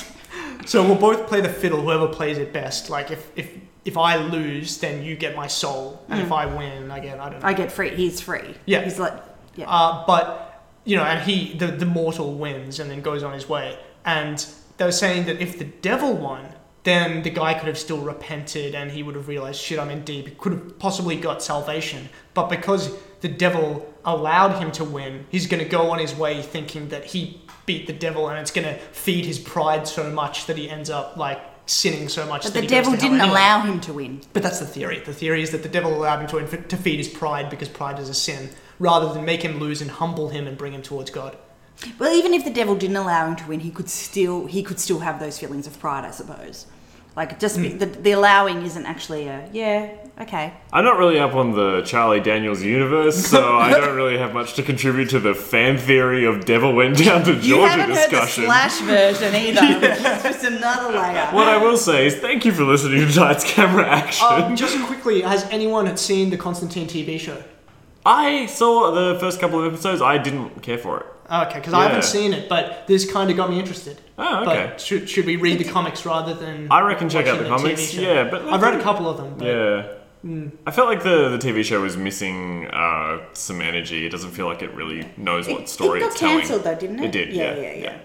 So we'll both play the fiddle. Whoever plays it best. Like if if if I lose, then you get my soul, and Mm. if I win, I get I don't know. I get free. He's free. Yeah. He's like, yeah. Uh, but you know, and he the the mortal wins and then goes on his way. And they were saying that if the devil won, then the guy could have still repented and he would have realized, shit, I'm in deep. He could have possibly got salvation. But because the devil allowed him to win, he's going to go on his way thinking that he beat the devil and it's going to feed his pride so much that he ends up like sinning so much but that the devil didn't anyway. allow him to win. But that's the theory. The theory is that the devil allowed him to, inf- to feed his pride because pride is a sin, rather than make him lose and humble him and bring him towards God. Well, even if the devil didn't allow him to win, he could still he could still have those feelings of pride, I suppose. Like just be, the, the allowing isn't actually a yeah okay. I'm not really up on the Charlie Daniels universe, so I don't really have much to contribute to the fan theory of Devil Went Down to you Georgia haven't discussion. heard the slash version either, which is just another layer. What I will say is thank you for listening to Tonight's Camera Action. Um, just quickly, has anyone seen the Constantine TV show? I saw the first couple of episodes. I didn't care for it. Okay, because I Yeah. haven't seen it, but this kind of got me interested. Oh, okay. But should, should we read the comics rather than? I reckon check out watching the TV comics. show? Yeah, but I've read a couple of them. But Yeah. Mm. I felt like the, the TV show was missing uh, some energy. It doesn't feel like it really knows what story it got it's telling. cancelled though, didn't it? It did. Yeah, Yeah, yeah, yeah.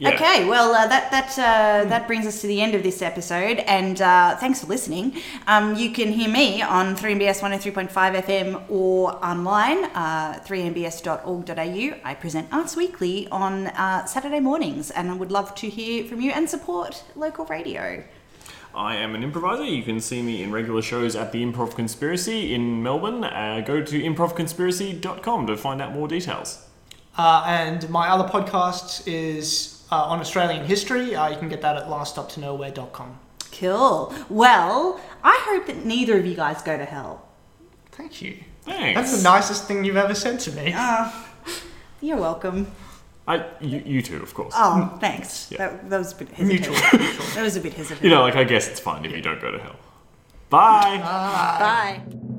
Yeah. Okay, well uh, that that uh, that brings us to the end of this episode, and uh, thanks for listening. Um, you can hear me on 3MBS 103.5 FM or online, uh, 3mbs.org.au. I present Arts Weekly on uh, Saturday mornings, and I would love to hear from you and support local radio. I am an improviser. You can see me in regular shows at the Improv Conspiracy in Melbourne. Uh, go to improvconspiracy.com to find out more details. Uh, and my other podcast is uh, on Australian history. Uh, you can get that at laststoptonowhere.com. Cool. Well, I hope that neither of you guys go to hell. Thank you. Thanks. That's the nicest thing you've ever said to me. Ah, you're welcome. I, you, you too, of course. Oh, thanks. Yeah. That, that was a bit hesitant. Mutual. that was a bit hesitant. You know, like I guess it's fine if you don't go to hell. Bye. Bye.